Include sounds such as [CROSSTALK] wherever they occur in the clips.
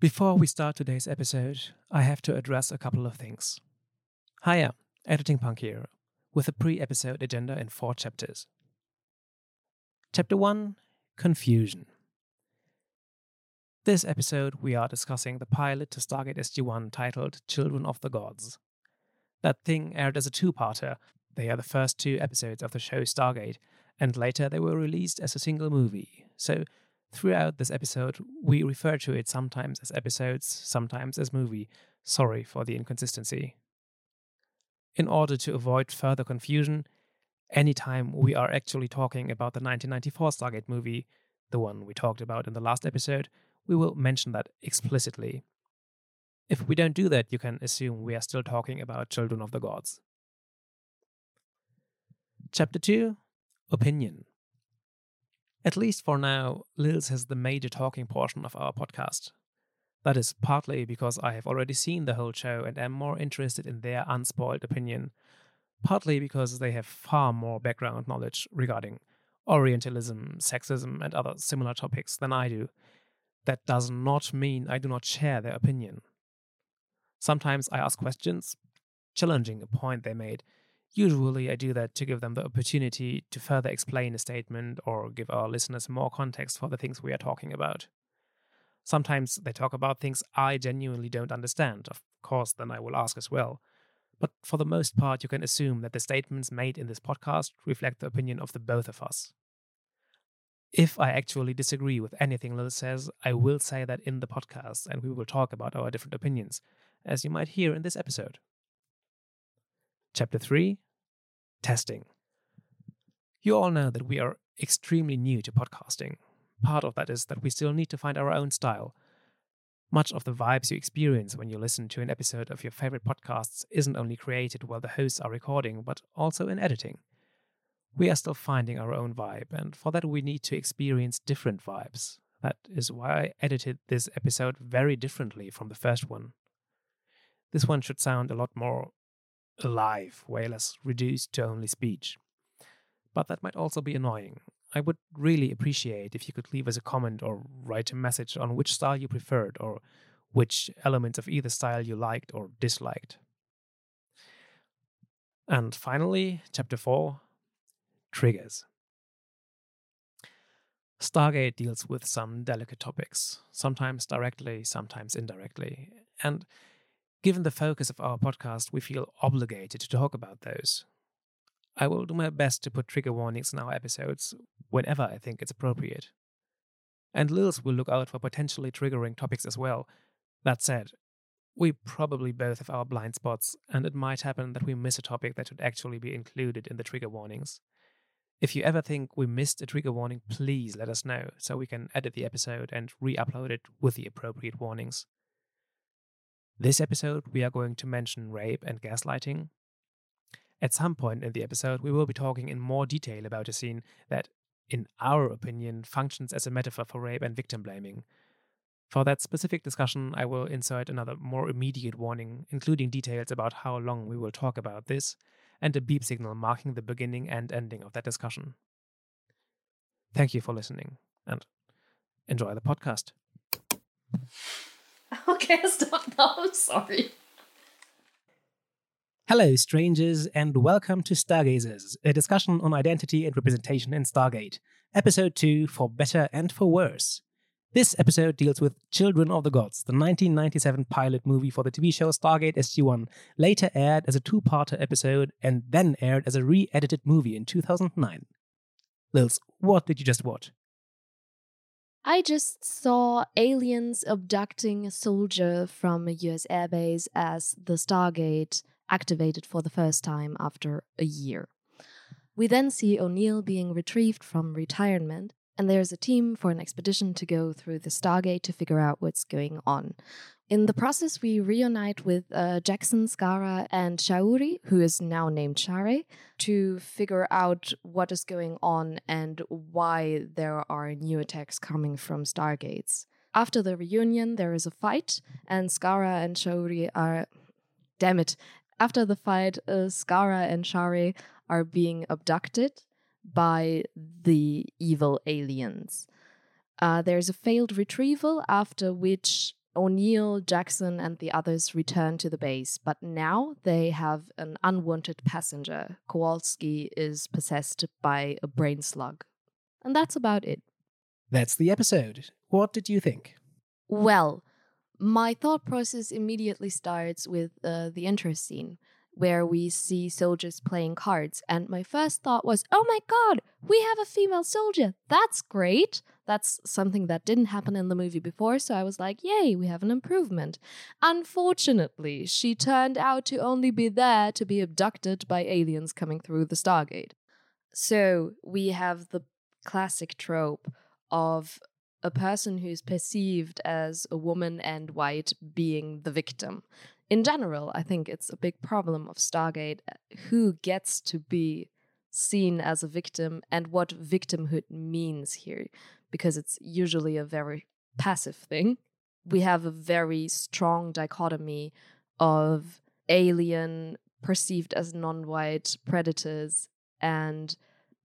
Before we start today's episode, I have to address a couple of things. Hiya, Editing Punk here, with a pre episode agenda in four chapters. Chapter 1 Confusion. This episode, we are discussing the pilot to Stargate SG 1 titled Children of the Gods. That thing aired as a two parter. They are the first two episodes of the show Stargate, and later they were released as a single movie. So, throughout this episode, we refer to it sometimes as episodes, sometimes as movie. Sorry for the inconsistency. In order to avoid further confusion, anytime we are actually talking about the 1994 Stargate movie, the one we talked about in the last episode, we will mention that explicitly. If we don't do that, you can assume we are still talking about Children of the Gods. Chapter 2 Opinion. At least for now, Lils has the major talking portion of our podcast. That is partly because I have already seen the whole show and am more interested in their unspoiled opinion, partly because they have far more background knowledge regarding Orientalism, sexism, and other similar topics than I do. That does not mean I do not share their opinion. Sometimes I ask questions, challenging a point they made. Usually, I do that to give them the opportunity to further explain a statement or give our listeners more context for the things we are talking about. Sometimes they talk about things I genuinely don't understand. Of course, then I will ask as well. But for the most part, you can assume that the statements made in this podcast reflect the opinion of the both of us. If I actually disagree with anything Lil says, I will say that in the podcast and we will talk about our different opinions, as you might hear in this episode. Chapter 3 Testing. You all know that we are extremely new to podcasting. Part of that is that we still need to find our own style. Much of the vibes you experience when you listen to an episode of your favorite podcasts isn't only created while the hosts are recording, but also in editing. We are still finding our own vibe, and for that, we need to experience different vibes. That is why I edited this episode very differently from the first one. This one should sound a lot more alive, way less reduced to only speech. But that might also be annoying. I would really appreciate if you could leave us a comment or write a message on which style you preferred or which elements of either style you liked or disliked. And finally, chapter 4 Triggers. Stargate deals with some delicate topics, sometimes directly, sometimes indirectly. And given the focus of our podcast, we feel obligated to talk about those. I will do my best to put trigger warnings in our episodes whenever I think it's appropriate. And Lils will look out for potentially triggering topics as well. That said, we probably both have our blind spots, and it might happen that we miss a topic that should actually be included in the trigger warnings. If you ever think we missed a trigger warning, please let us know so we can edit the episode and re upload it with the appropriate warnings. This episode, we are going to mention rape and gaslighting. At some point in the episode, we will be talking in more detail about a scene that, in our opinion, functions as a metaphor for rape and victim blaming. For that specific discussion, I will insert another more immediate warning, including details about how long we will talk about this and a beep signal marking the beginning and ending of that discussion. Thank you for listening and enjoy the podcast. [LAUGHS] Okay, stop [LAUGHS] now. Sorry. Hello, strangers, and welcome to Stargazers, a discussion on identity and representation in Stargate, episode 2 for better and for worse. This episode deals with Children of the Gods, the 1997 pilot movie for the TV show Stargate SG1, later aired as a two parter episode and then aired as a re edited movie in 2009. Lils, what did you just watch? I just saw aliens abducting a soldier from a US airbase as the Stargate activated for the first time after a year. We then see O'Neill being retrieved from retirement, and there's a team for an expedition to go through the Stargate to figure out what's going on. In the process, we reunite with uh, Jackson, Skaara, and Sha'uri, who is now named Sha're, to figure out what is going on and why there are new attacks coming from Stargates. After the reunion, there is a fight, and Skaara and Sha'uri are. Damn it. After the fight, uh, Skaara and Sha're are being abducted by the evil aliens. Uh, there's a failed retrieval, after which O'Neill, Jackson, and the others return to the base, but now they have an unwanted passenger. Kawalsky is possessed by a brain slug. And that's about it. That's the episode. What did you think? Well, my thought process immediately starts with uh, the intro scene where we see soldiers playing cards. And my first thought was, oh my god, we have a female soldier. That's great. That's something that didn't happen in the movie before. So I was like, yay, we have an improvement. Unfortunately, she turned out to only be there to be abducted by aliens coming through the Stargate. So we have the classic trope of a person who's perceived as a woman and white being the victim in general, I think it's a big problem of Stargate uh, who gets to be seen as a victim and what victimhood means here, because it's usually a very passive thing. We have a very strong dichotomy of alien perceived as non white predators and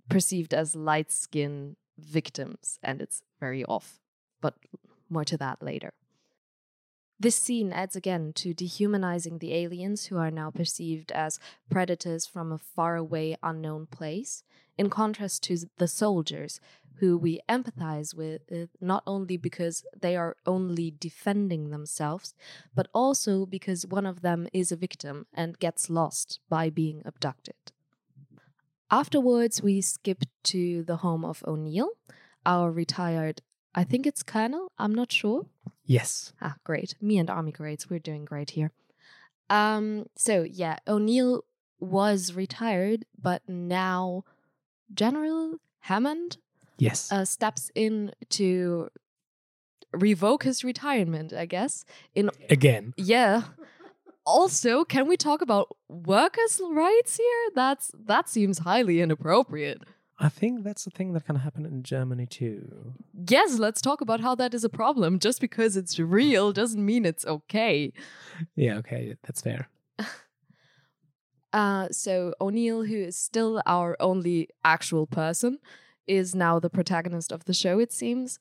perceived as light skin victims, and it's very off. But more to that later. This scene adds again to dehumanizing the aliens who are now perceived as predators from a faraway, unknown place, in contrast to the soldiers who we empathize with uh, not only because they are only defending themselves, but also because one of them is a victim and gets lost by being abducted. Afterwards, we skip to the home of O'Neill, our retired I think it's Colonel. I'm not sure. Yes. Ah, great. Me and Army grades, we're doing great here. Um, so yeah, O'Neill was retired, but now General Hammond yes uh, steps in to revoke his retirement. I guess in again. Yeah. Also, can we talk about workers' rights here? That's that seems highly inappropriate. I think that's the thing that can happen in Germany too. Yes, let's talk about how that is a problem. Just because it's real [LAUGHS] doesn't mean it's okay. Yeah, okay, that's fair. [LAUGHS] uh, so O'Neill, who is still our only actual person, is now the protagonist of the show, it seems.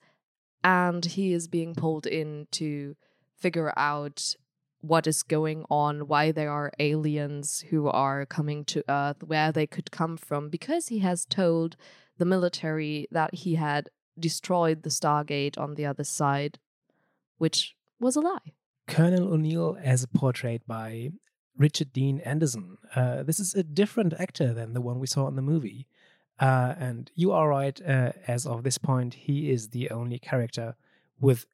And he is being pulled in to figure out what is going on, why there are aliens who are coming to Earth, where they could come from, because he has told the military that he had destroyed the Stargate on the other side, which was a lie. Colonel O'Neill, as portrayed by Richard Dean Anderson, uh, this is a different actor than the one we saw in the movie. Uh, and you are right, uh, as of this point, he is the only character with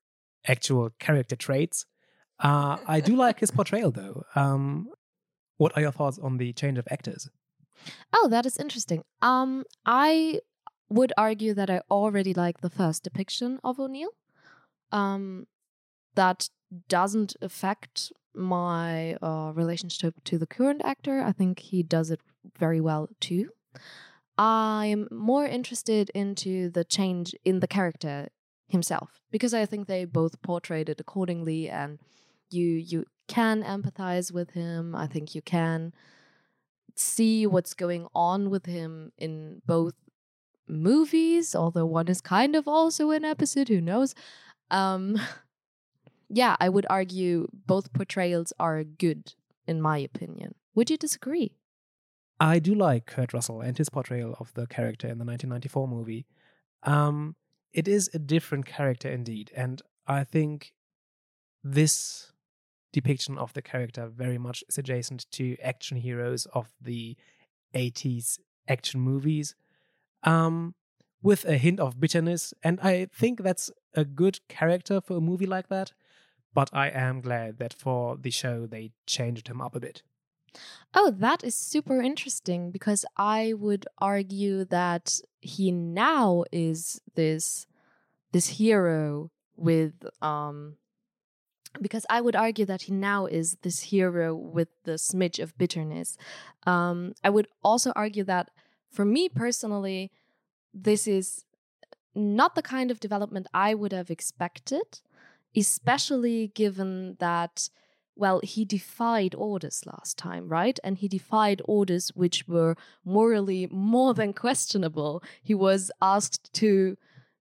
actual character traits uh, I do like his portrayal, though. Um, what are your thoughts on the change of actors? Oh, that is interesting. Um, I would argue that I already like the first depiction of O'Neill. Um, that doesn't affect my uh, relationship to the current actor. I think he does it very well too. I'm more interested into the change in the character himself because I think they both portrayed it accordingly and you you can empathize with him. I think you can see what's going on with him in both movies, although one is kind of also an episode, who knows. Um [LAUGHS] yeah, I would argue both portrayals are good in my opinion. Would you disagree? I do like Kurt Russell and his portrayal of the character in the 1994 movie. Um, it is a different character indeed, and I think this depiction of the character very much is adjacent to action heroes of the 80s action movies um, with a hint of bitterness. And I think that's a good character for a movie like that. But I am glad that for the show they changed him up a bit. Oh, that is super interesting because I would argue that he now is this this hero with um because I would argue that he now is this hero with the smidge of bitterness. Um, I would also argue that for me personally, this is not the kind of development I would have expected, especially given that, well, he defied orders last time, right? And he defied orders which were morally more than questionable. He was asked to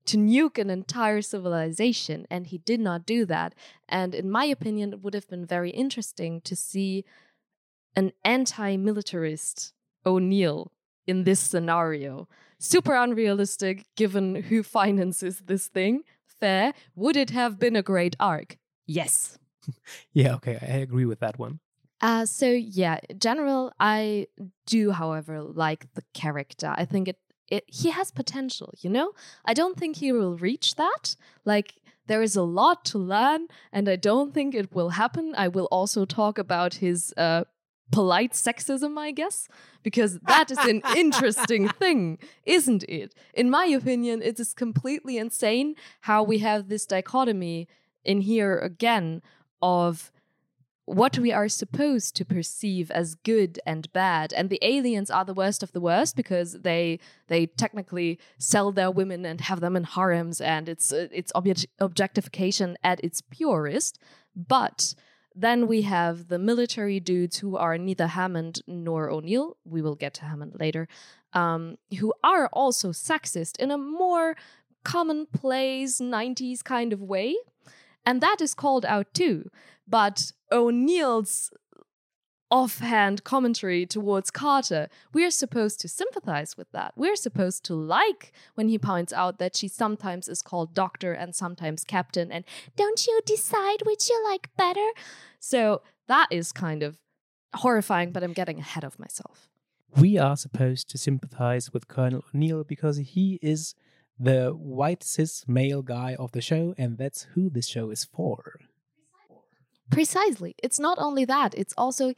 to nuke an entire civilization, and he did not do that. And in my opinion, it would have been very interesting to see an anti militarist O'Neill in this scenario. Super unrealistic given who finances this thing. Fair. Would it have been a great arc? Yes. [LAUGHS] Yeah, okay, I agree with that one. Uh, so yeah, general, I do, however, like the character. I think it, it he has potential. You know, I don't think he will reach that. Like there is a lot to learn, and I don't think it will happen. I will also talk about his uh, polite sexism, I guess, because that is an interesting [LAUGHS] thing, isn't it? In my opinion, it is completely insane how we have this dichotomy in here again of what we are supposed to perceive as good and bad and the aliens are the worst of the worst because they they technically sell their women and have them in harems and it's uh, it's obje- objectification at its purest but then we have the military dudes who are neither Hammond nor O'Neill. We will get to Hammond later, um, who are also sexist in a more commonplace 90s kind of way. And that is called out too. But O'Neill's offhand commentary towards Carter, we're supposed to sympathize with that. We're supposed to like when he points out that she sometimes is called doctor and sometimes captain, and don't you decide which you like better? So that is kind of horrifying, but I'm getting ahead of myself. We are supposed to sympathize with Colonel O'Neill because he is the white cis male guy of the show, and that's who this show is for. Precisely. It's not only that, it's also,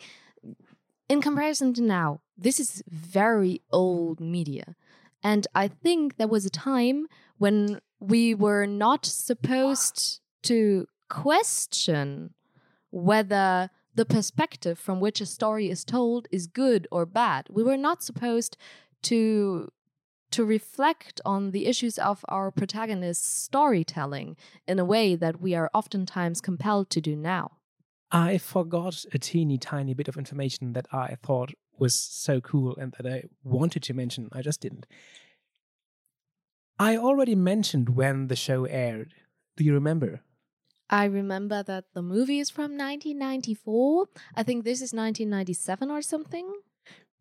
in comparison to now, this is very old media. And I think there was a time when we were not supposed to question whether the perspective from which a story is told is good or bad. We were not supposed to to reflect on the issues of our protagonist's storytelling in a way that we are oftentimes compelled to do now. I forgot a teeny tiny bit of information that I thought was so cool and that I wanted to mention. I just didn't. I already mentioned when the show aired. Do you remember? I remember that the movie is from 1994. I think this is 1997 or something.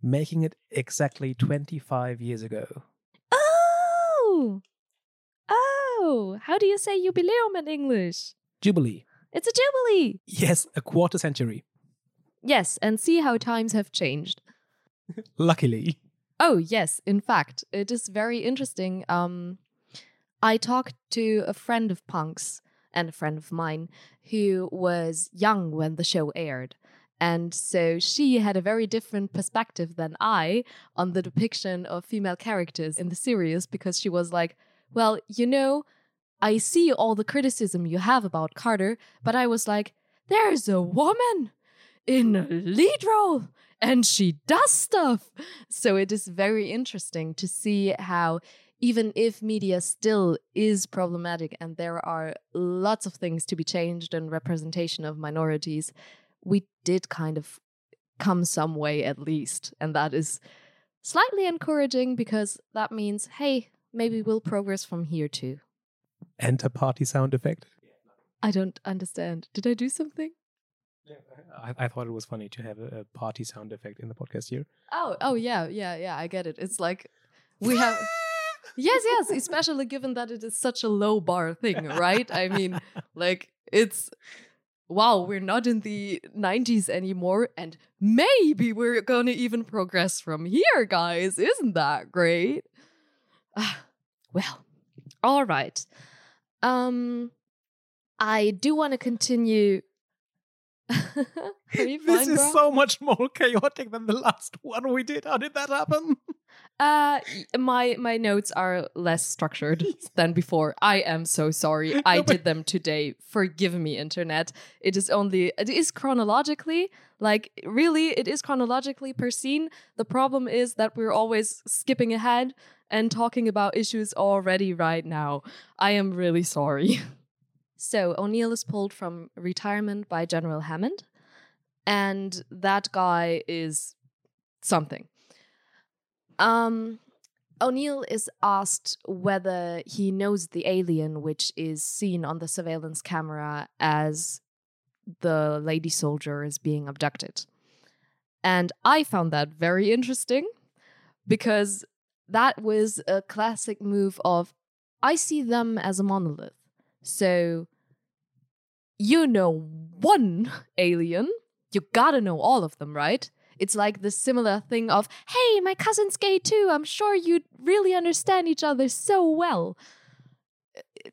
Making it exactly 25 years ago. Oh! Oh! How do you say jubileum in English? Jubilee. It's a jubilee! Yes, a quarter century. Yes, and see how times have changed. [LAUGHS] Luckily. Oh, yes, in fact, it is very interesting. Um, I talked to a friend of Punk's and a friend of mine who was young when the show aired. And so she had a very different perspective than I on the depiction of female characters in the series because she was like, well, you know, I see all the criticism you have about Carter, but I was like, there's a woman in a lead role and she does stuff. So it is very interesting to see how even if media still is problematic and there are lots of things to be changed in representation of minorities, we did kind of come some way at least. And that is slightly encouraging because that means, hey, maybe we'll progress from here too. Enter party sound effect. I don't understand. Did I do something? I, I thought it was funny to have a, a party sound effect in the podcast here. Oh, oh yeah, yeah, yeah. I get it. It's like we have. [LAUGHS] yes, yes. Especially given that it is such a low bar thing, right? I mean, [LAUGHS] like it's wow, we're not in the 90s anymore, and maybe we're gonna even progress from here, guys. Isn't that great? Ah, [SIGHS] well, all right. Um, I do want to continue. This fine, is bro? so much more chaotic than the last one we did. How did that happen? Uh, my my notes are less structured [LAUGHS] than before. I am so sorry. [LAUGHS] I No, did them today. Forgive me, internet. It is only it is chronologically like really it is chronologically per scene. The problem is that we're always skipping ahead and talking about issues already right now. I am really sorry. [LAUGHS] So O'Neill is pulled from retirement by General Hammond, and that guy is something. Um, O'Neill is asked whether he knows the alien, which is seen on the surveillance camera as the lady soldier is being abducted. And I found that very interesting because that was a classic move of I see them as a monolith. So you know one [LAUGHS] alien, you gotta know all of them, right? It's like the similar thing of, hey, my cousin's gay too. I'm sure you'd really understand each other so well. Uh,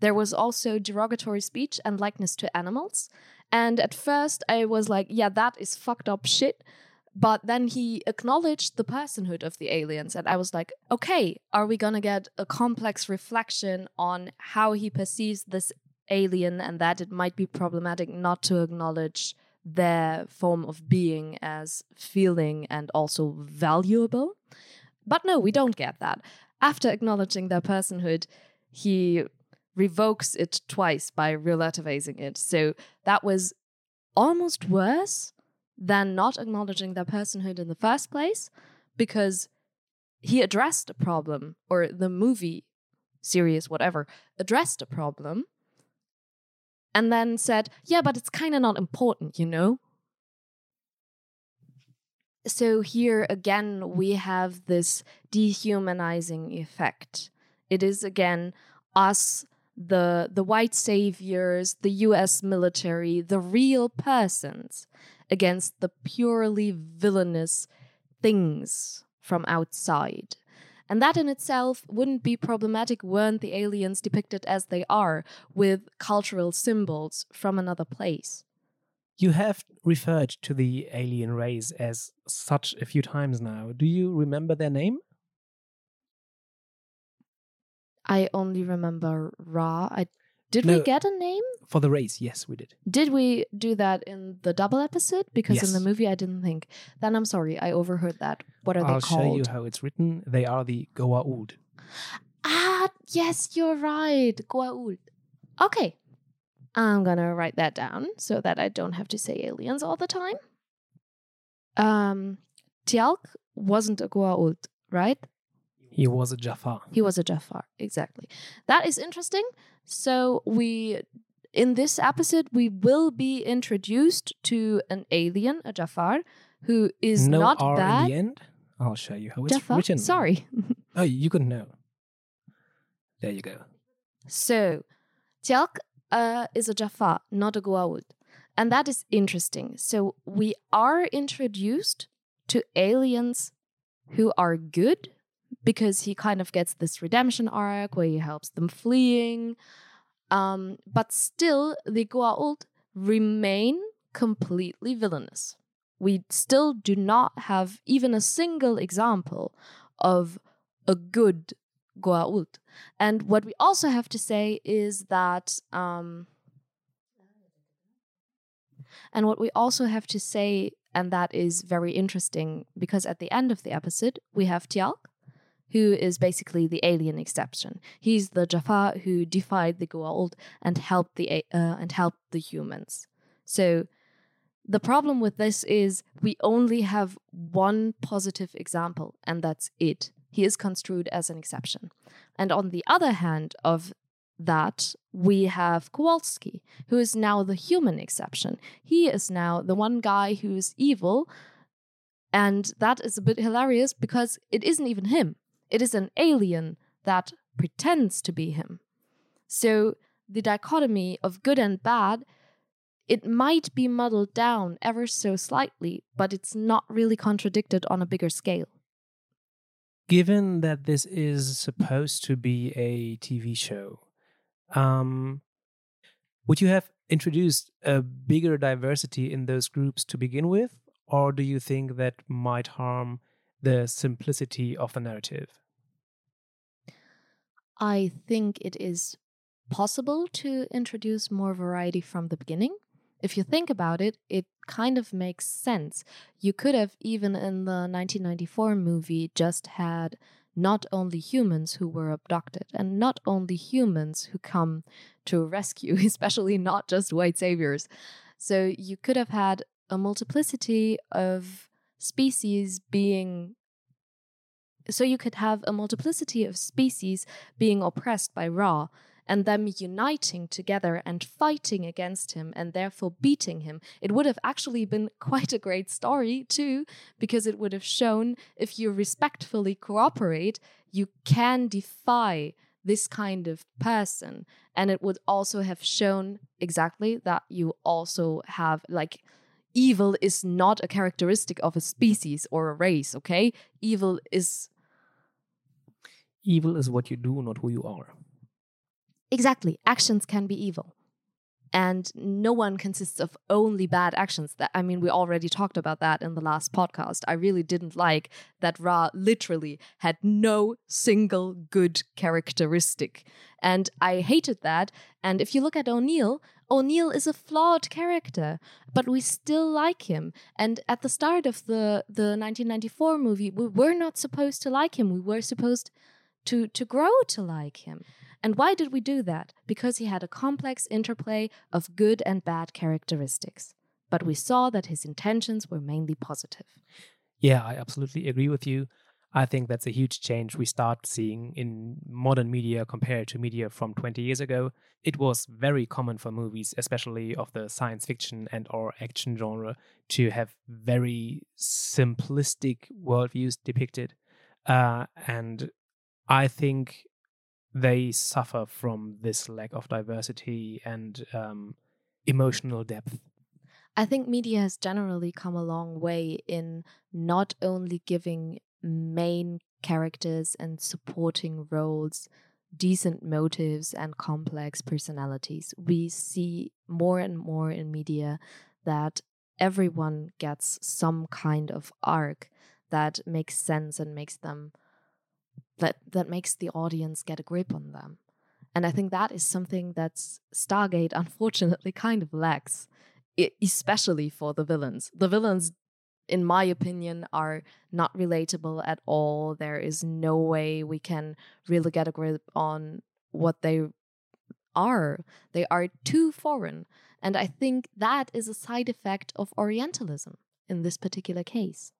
there was also derogatory speech and likeness to animals. And at first, I was like, yeah, that is fucked up shit. But then he acknowledged the personhood of the aliens. And I was like, okay, are we going to get a complex reflection on how he perceives this alien and that it might be problematic not to acknowledge their form of being as feeling and also valuable? But no, we don't get that. After acknowledging their personhood, he revokes it twice by relativizing it. So that was almost worse than not acknowledging their personhood in the first place because he addressed a problem, or the movie series, whatever, addressed a problem and then said, yeah, but it's kind of not important, you know? So here again, we have this dehumanizing effect. It is again us the the white saviors, the US military, the real persons against the purely villainous things from outside. And that in itself wouldn't be problematic weren't the aliens depicted as they are, with cultural symbols from another place. You have referred to the alien race as such a few times now. Do you remember their name? I only remember Ra. I did No. we get a name? For the race, yes, we did. Did we do that in the double episode? Because in the movie I didn't think. Then I'm sorry, I overheard that. What are I'll they called? I'll show you how it's written. They are the Goa'uld. Ah, yes, you're right. Goa'uld. Okay. I'm gonna write that down so that I don't have to say aliens all the time. Um, Teal'c wasn't a Goa'uld, right? He was a Jaffa. He was a Jaffa, exactly. That is interesting. So we in this episode we will be introduced to an alien, a Jaffa, who is no not R bad. in the end. I'll show you how it's Jaffa? written. Sorry. [LAUGHS] Oh, you couldn't know. There you go. So, Teal'c uh, is a Jaffa, not a Goa'uld. And that is interesting. So, we are introduced to aliens who are good because he kind of gets this redemption arc where he helps them fleeing. Um, but still, the Goa'uld remain completely villainous. We still do not have even a single example of a good Goa'uld. And what we also have to say is that, um, and what we also have to say, and that is very interesting because at the end of the episode, we have Teal'c, who is basically the alien exception. He's the Jaffa who defied the Goa'uld and helped the uh, and helped the humans. So the problem with this is we only have one positive example, and that's it. He is construed as an exception. And on the other hand of that, we have Kawalsky, who is now the human exception. He is now the one guy who's evil. And that is a bit hilarious because it isn't even him, it is an alien that pretends to be him. So the dichotomy of good and bad. It might be muddled down ever so slightly, but it's not really contradicted on a bigger scale. Given that this is supposed to be a TV show, um, would you have introduced a bigger diversity in those groups to begin with, or do you think that might harm the simplicity of the narrative? I think it is possible to introduce more variety from the beginning. If you think about it, it kind of makes sense. You could have, even in the 1994 movie, just had not only humans who were abducted and not only humans who come to rescue, [LAUGHS] especially not just white saviors. So you could have had a multiplicity of species being So you could have a multiplicity of species being oppressed by Ra and them uniting together and fighting against him and therefore beating him. It would have actually been [LAUGHS] quite a great story, too, because it would have shown if you respectfully cooperate, you can defy this kind of person. And it would also have shown exactly that you also have, like, evil is not a characteristic of a species or a race, okay? Evil is. Evil is what you do, not who you are. Exactly. Actions can be evil. And no one consists of only bad actions. That I mean, we already talked about that in the last podcast. I really didn't like that Ra literally had no single good characteristic. And I hated that. And if you look at O'Neill, O'Neill is a flawed character, but we still like him. And at the start of the, the 1994 movie, we were not supposed to like him. We were supposed to, to grow to like him. And why did we do that? Because he had a complex interplay of good and bad characteristics. But we saw that his intentions were mainly positive. Yeah, I absolutely agree with you. I think that's a huge change we start seeing in modern media compared to media from 20 years ago. It was very common for movies, especially of the science fiction and or action genre, to have very simplistic worldviews depicted. Uh, and I think they suffer from this lack of diversity and um, emotional depth. I think media has generally come a long way in not only giving main characters and supporting roles decent motives and complex personalities. We see more and more in media that everyone gets some kind of arc that makes sense and makes them that that makes the audience get a grip on them. And I think that is something that Stargate unfortunately kind of lacks, especially for the villains. The villains, in my opinion, are not relatable at all. There is no way we can really get a grip on what they are. They are too foreign. And I think that is a side effect of Orientalism in this particular case.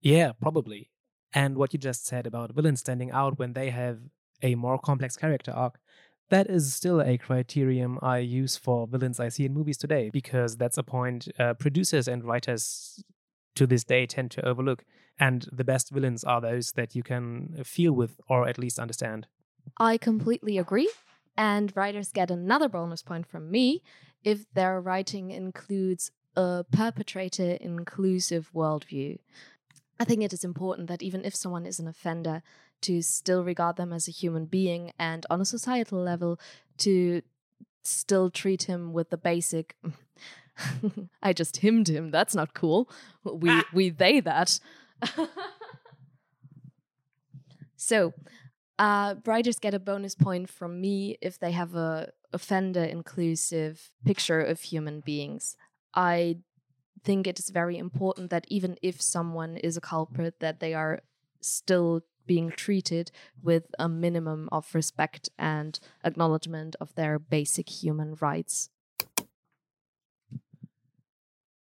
Yeah, probably. And what you just said about villains standing out when they have a more complex character arc, that is still a criterion I use for villains I see in movies today, because that's a point uh, producers and writers to this day tend to overlook. And the best villains are those that you can feel with or at least understand. I completely agree. And writers get another bonus point from me if their writing includes a perpetrator inclusive worldview. I think it is important that even if someone is an offender, to still regard them as a human being and on a societal level to still treat him with the basic [LAUGHS] I just hymned him. That's not cool. We ah. we they that. [LAUGHS] so, uh, writers get a bonus point from me if they have a offender inclusive picture of human beings. I think it is very important that even if someone is a culprit, that they are still being treated with a minimum of respect and acknowledgement of their basic human rights.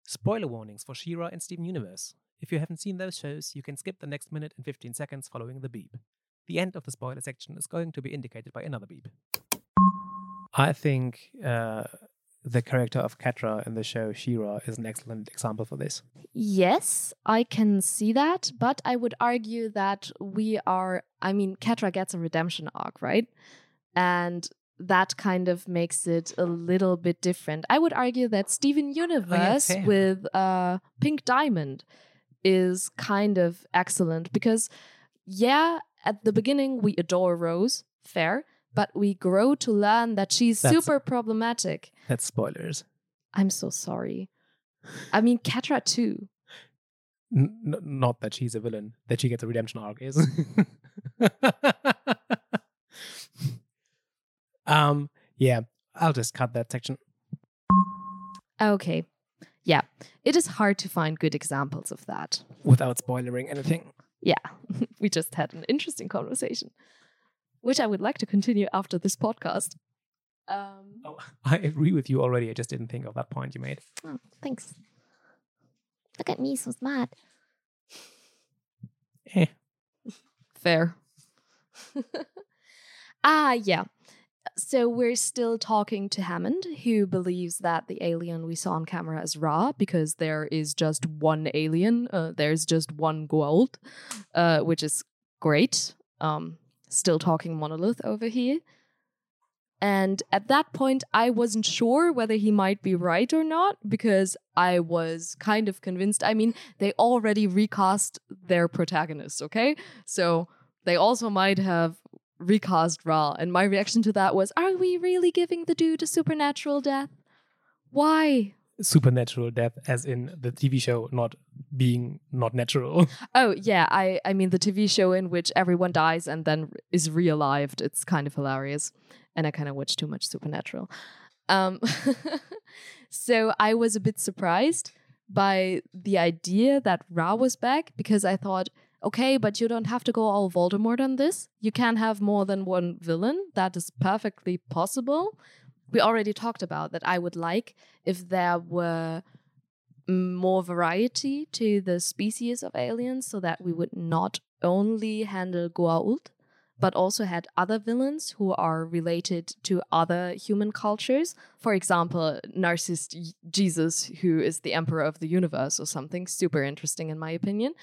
Spoiler warnings for She-Ra and Steven Universe. If you haven't seen those shows, you can skip the next minute and 15 seconds following the beep. The end of the spoiler section is going to be indicated by another beep. I think uh, the character of Catra in the show She-Ra is an excellent example for this. Yes, I can see that, but I would argue that we are I mean Catra gets a redemption arc, right? And that kind of makes it a little bit different. I would argue that Steven Universe oh, yeah, with uh, Pink Diamond is kind of excellent because yeah, at the beginning we adore Rose, fair, but we grow to learn that she's That's, super problematic. That's spoilers. I'm so sorry. I mean, Catra too. N- not that she's a villain, that she gets a redemption arc is. [LAUGHS] um, yeah, I'll just cut that section. Okay. Yeah, it is hard to find good examples of that. Without spoiling anything. Yeah, [LAUGHS] we just had an interesting conversation which I would like to continue after this podcast. Um, oh, [LAUGHS] I agree with you already. I just didn't think of that point you made. Oh, thanks. Look at me, so smart. Eh. fair. [LAUGHS] ah, yeah. So we're still talking to Hammond, who believes that the alien we saw on camera is Ra because there is just one alien. Uh, there's just one Goa'uld, uh, which is great. Um, still talking monolith over here. And at that point, I wasn't sure whether he might be right or not because I was kind of convinced. I mean, they already recast their protagonist, okay? So they also might have recast Ra. And my reaction to that was Are we really giving the dude a supernatural death? Why? Supernatural death, as in the TV show not being not natural. [LAUGHS] Oh, yeah. I, I mean, the TV show in which everyone dies and then is realived. It's kind of hilarious and I kind of watch too much Supernatural. Um, [LAUGHS] so I was a bit surprised by the idea that Ra was back because I thought, okay, but you don't have to go all Voldemort on this. You can have more than one villain. That is perfectly possible. We already talked about that I would like if there were more variety to the species of aliens so that we would not only handle Goa'uld, but also had other villains who are related to other human cultures. For example, Narcissist Jesus, who is the emperor of the universe or something. Super interesting, in my opinion.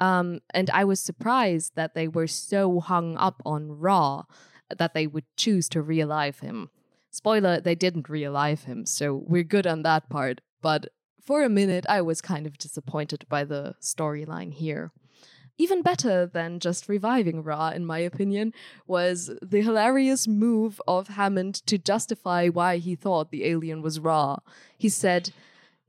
Um, and I was surprised that they were so hung up on Ra that they would choose to realive him. Spoiler, they didn't realive him, so we're good on that part. But for a minute, I was kind of disappointed by the storyline here even better than just reviving Ra, in my opinion, was the hilarious move of Hammond to justify why he thought the alien was Ra. He said,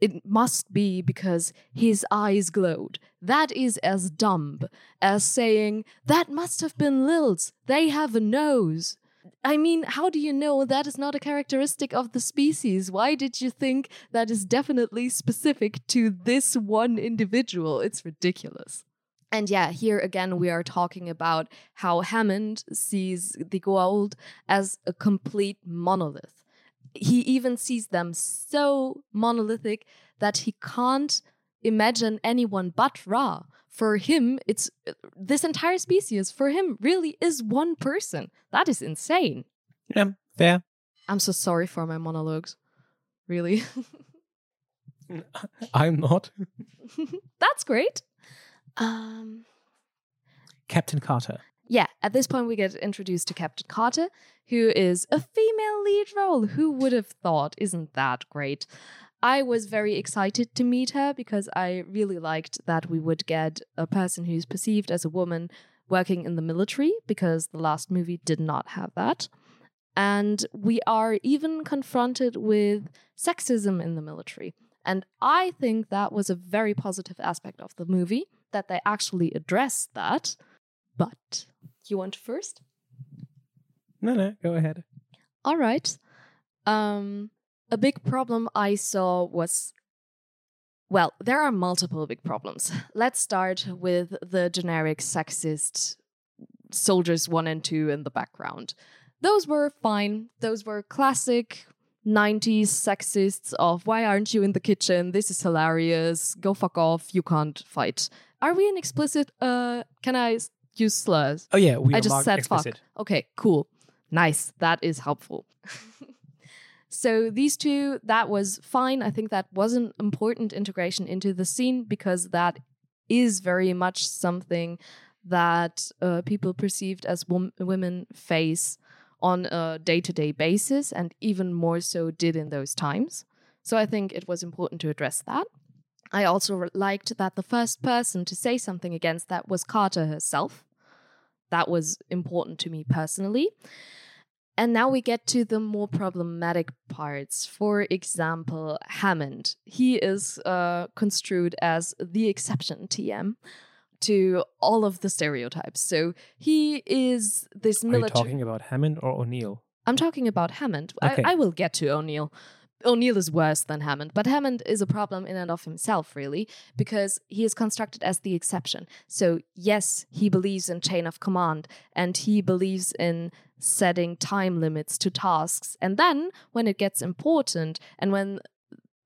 it must be because his eyes glowed. That is as dumb as saying, that must have been Lil's. They have a nose. I mean, how do you know that is not a characteristic of the species? Why did you think that is definitely specific to this one individual? It's ridiculous. And yeah, here again, we are talking about how Hammond sees the Goa'uld as a complete monolith. He even sees them so monolithic that he can't imagine anyone but Ra. For him, it's this entire species, for him, really is one person. That is insane. Yeah, fair. I'm so sorry for my monologues. Really. [LAUGHS] I'm not. [LAUGHS] That's great. Um, Captain Carter. Yeah, at this point we get introduced to Captain Carter, who is a female lead role. Who would have thought? Isn't that great? I was very excited to meet her because I really liked that we would get a person who's perceived as a woman working in the military because the last movie did not have that. And we are even confronted with sexism in the military. And I think that was a very positive aspect of the movie that they actually address that. But you want first? No, no, go ahead. All right. Um, a big problem I saw was well, there are multiple big problems. Let's start with the generic sexist soldiers one and two in the background. Those were fine. Those were classic 90s sexists of why aren't you in the kitchen? This is hilarious. Go fuck off. You can't fight. Are we an explicit? Uh, can I use slurs? Oh yeah, we I just said explicit. fuck. Okay, cool, nice. That is helpful. [LAUGHS] so these two, that was fine. I think that was an important integration into the scene because that is very much something that uh, people perceived as wom- women face on a day-to-day basis, and even more so did in those times. So I think it was important to address that. I also liked that the first person to say something against that was Carter herself. That was important to me personally. And now we get to the more problematic parts. For example, Hammond. He is uh, construed as the exception TM to all of the stereotypes. So he is this military. Are you talking about Hammond or O'Neill? I'm talking about Hammond. Okay. I, I will get to O'Neill. O'Neill is worse than Hammond, but Hammond is a problem in and of himself, really, because he is constructed as the exception. So, yes, he believes in chain of command and he believes in setting time limits to tasks. And then, when it gets important and when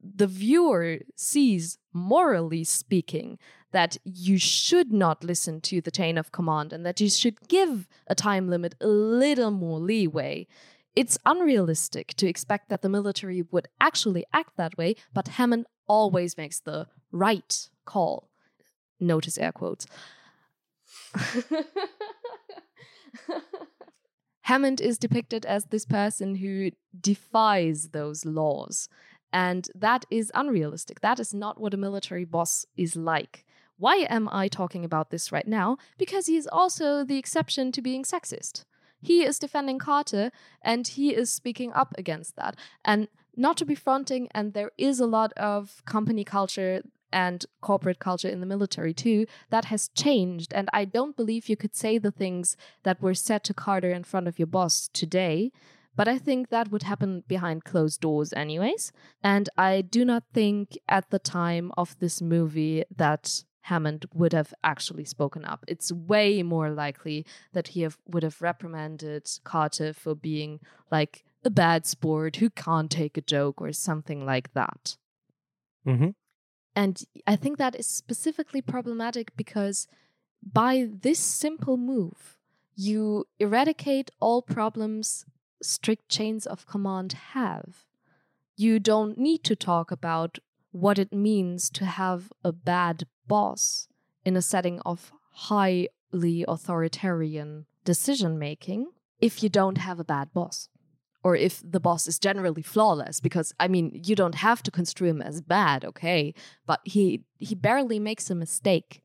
the viewer sees, morally speaking, that you should not listen to the chain of command and that you should give a time limit a little more leeway. It's unrealistic to expect that the military would actually act that way, but Hammond always makes the right call. Notice air quotes. [LAUGHS] Hammond is depicted as this person who defies those laws. And that is unrealistic. That is not what a military boss is like. Why am I talking about this right now? Because he is also the exception to being sexist. He is defending Carter and he is speaking up against that. And not to be fronting, and there is a lot of company culture and corporate culture in the military too that has changed and i don't believe you could say the things that were said to carter in front of your boss today but i think that would happen behind closed doors anyways and i do not think at the time of this movie that Hammond would have actually spoken up. It's way more likely that he have, would have reprimanded Carter for being like a bad sport who can't take a joke or something like that. Mm-hmm. And I think that is specifically problematic because by this simple move, you eradicate all problems strict chains of command have. You don't need to talk about what it means to have a bad boss in a setting of highly authoritarian decision making if you don't have a bad boss or if the boss is generally flawless because i mean you don't have to construe him as bad okay but he he barely makes a mistake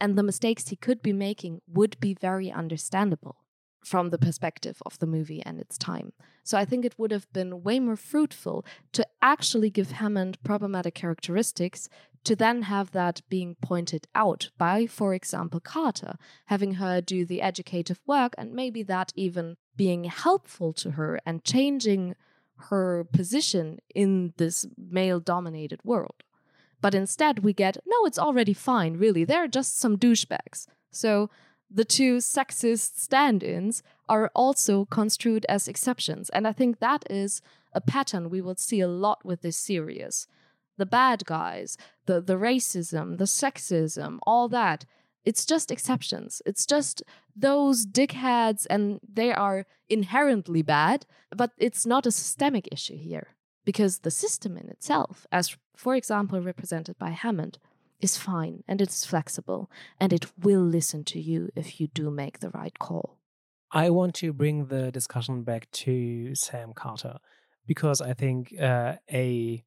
and the mistakes he could be making would be very understandable from the perspective of the movie and its time. So I think it would have been way more fruitful to actually give Hammond problematic characteristics to then have that being pointed out by, for example, Carter, having her do the educative work and maybe that even being helpful to her and changing her position in this male dominated world. But instead, we get no, it's already fine, really. They're just some douchebags. So the two sexist stand ins are also construed as exceptions. And I think that is a pattern we will see a lot with this series. The bad guys, the, the racism, the sexism, all that, it's just exceptions. It's just those dickheads, and they are inherently bad, but it's not a systemic issue here because the system in itself, as for example represented by Hammond, is fine and it's flexible and it will listen to you if you do make the right call. I want to bring the discussion back to Sam Carter because I think uh, a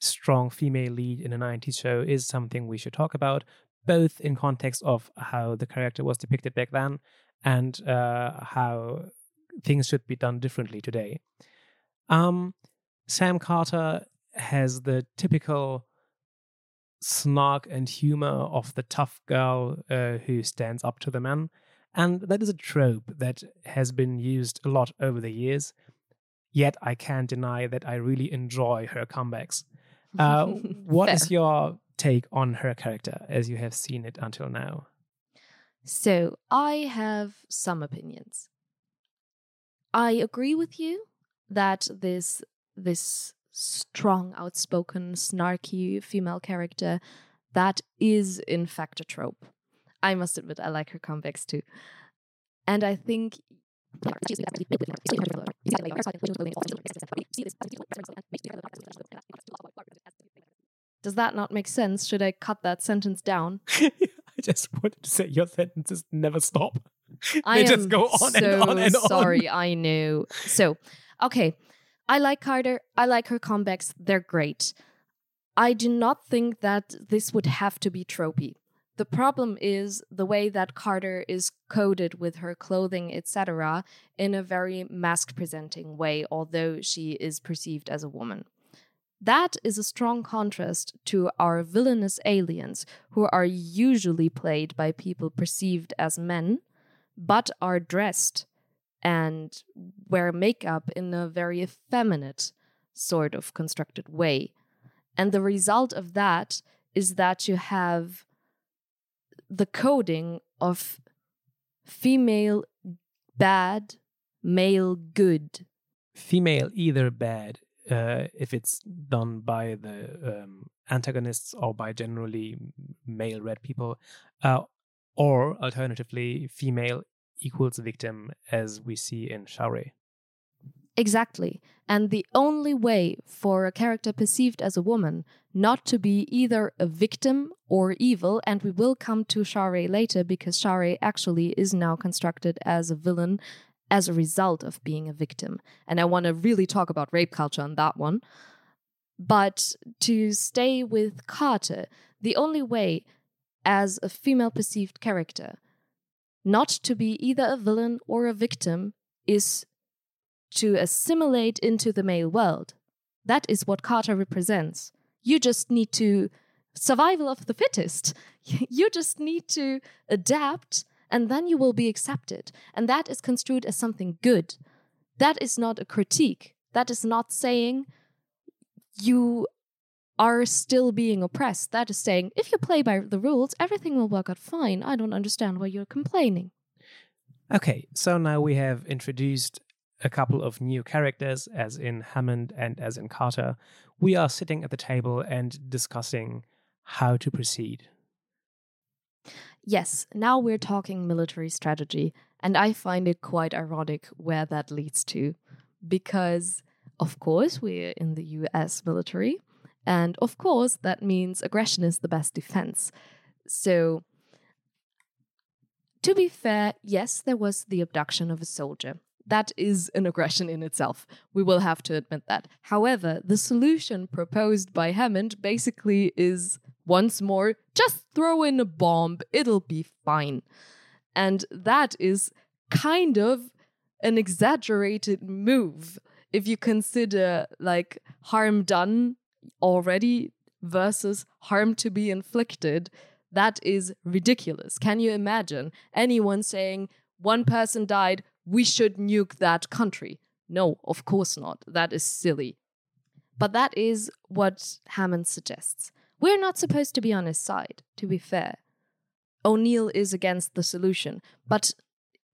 strong female lead in a 90s show is something we should talk about, both in context of how the character was depicted back then and uh, how things should be done differently today. Um, Sam Carter has the typical snark and humor of the tough girl uh, who stands up to the man. And that is a trope that has been used a lot over the years. Yet I can't deny that I really enjoy her comebacks. Uh, [LAUGHS] what is your take on her character as you have seen it until now? So I have some opinions. I agree with you that this this strong, outspoken, snarky female character that is in fact a trope. I must admit, I like her comebacks too. And I think. Does that not make sense? Should I cut that sentence down? [LAUGHS] I just wanted to say your sentences never stop. I they just go on so and on and on. sorry, I knew. So, okay, I like Carter. I like her comebacks. They're great. I do not think that this would have to be tropey. The problem is the way that Carter is coded with her clothing, etc., in a very masc presenting way, although she is perceived as a woman. That is a strong contrast to our villainous aliens, who are usually played by people perceived as men, but are dressed and wear makeup in a very effeminate sort of constructed way. And the result of that is that you have the coding of female bad, male good. Female either bad uh, if it's done by the um, antagonists or by generally male read people, uh, or alternatively, female equals victim, as we see in Sha're. Exactly. And the only way for a character perceived as a woman not to be either a victim or evil, and we will come to Sha're later because Sha're actually is now constructed as a villain as a result of being a victim. And I want to really talk about rape culture on that one. But to stay with Carter, the only way as a female perceived character not to be either a villain or a victim is to assimilate into the male world. That is what Carter represents. You just need to survival of the fittest. [LAUGHS] You just need to adapt and then you will be accepted. And that is construed as something good. That is not a critique. That is not saying you are still being oppressed. That is saying, if you play by the rules, everything will work out fine. I don't understand why you're complaining. Okay, so now we have introduced a couple of new characters, as in Hammond and as in Carter. We are sitting at the table and discussing how to proceed. Yes, now we're talking military strategy, and I find it quite ironic where that leads to. Because, of course, we're in the US military, and of course, that means aggression is the best defense. So, to be fair, yes, there was the abduction of a soldier. That is an aggression in itself. We will have to admit that. However, the solution proposed by Hammond basically is once more just throw in a bomb, it'll be fine. And that is kind of an exaggerated move if you consider like harm done already versus harm to be inflicted, that is ridiculous. Can you imagine anyone saying, one person died, we should nuke that country? No, of course not. That is silly. But that is what Hammond suggests. We're not supposed to be on his side, to be fair. O'Neill is against the solution, but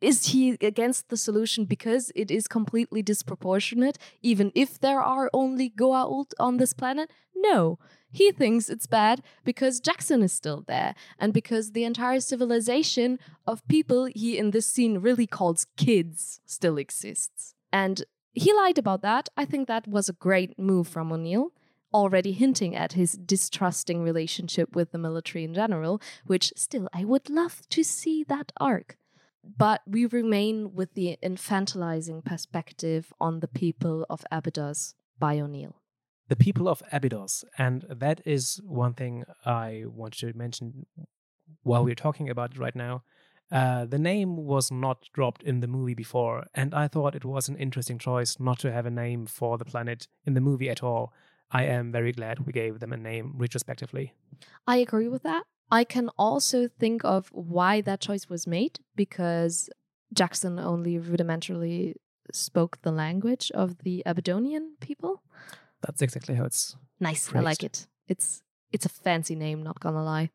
is he against the solution because it is completely disproportionate, even if there are only Goa'uld on this planet? No. He thinks it's bad because Jackson is still there, and because the entire civilization of people he in this scene really calls kids still exists. And he lied about that. I think that was a great move from O'Neill already hinting at his distrusting relationship with the military in general, which still I would love to see that arc but we remain with the infantilizing perspective on the people of Abydos by O'Neill. The people of Abydos, and that is one thing I want to mention while we're talking about it right now. Uh, the name was not dropped in the movie before, and I thought it was an interesting choice not to have a name for the planet in the movie at all. I am very glad we gave them a name retrospectively. I agree with that. I can also think of why that choice was made because Jackson only rudimentarily spoke the language of the Abydonian people. That's exactly how it's nice. Phrased. I like it. It's it's a fancy name, not gonna lie.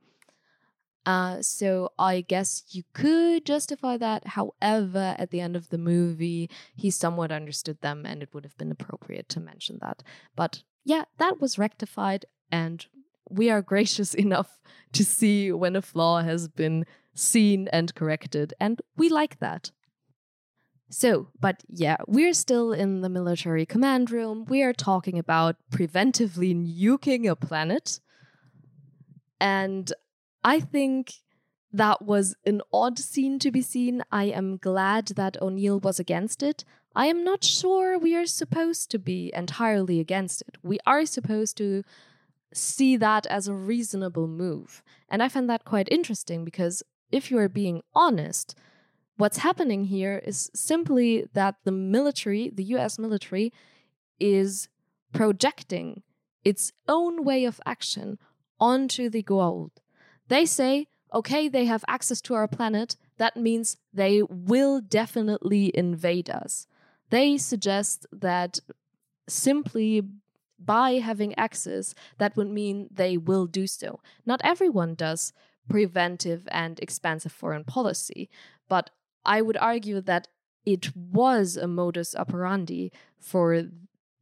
Uh, so I guess you could justify that. However, at the end of the movie, he somewhat understood them, and it would have been appropriate to mention that. But yeah, that was rectified, and we are gracious [LAUGHS] enough to see when a flaw has been seen and corrected, and we like that. So, but yeah, we're still in the military command room. We are talking about preventively nuking a planet. And I think that was an odd scene to be seen. I am glad that O'Neill was against it. I am not sure we are supposed to be entirely against it. We are supposed to see that as a reasonable move. And I find that quite interesting because if you are being honest, what's happening here is simply that the military, the US military, is projecting its own way of action onto the Goa'uld. They say, okay, they have access to our planet. That means they will definitely invade us. They suggest that simply by having access, that would mean they will do so. Not everyone does preventive and expansive foreign policy, but I would argue that it was a modus operandi for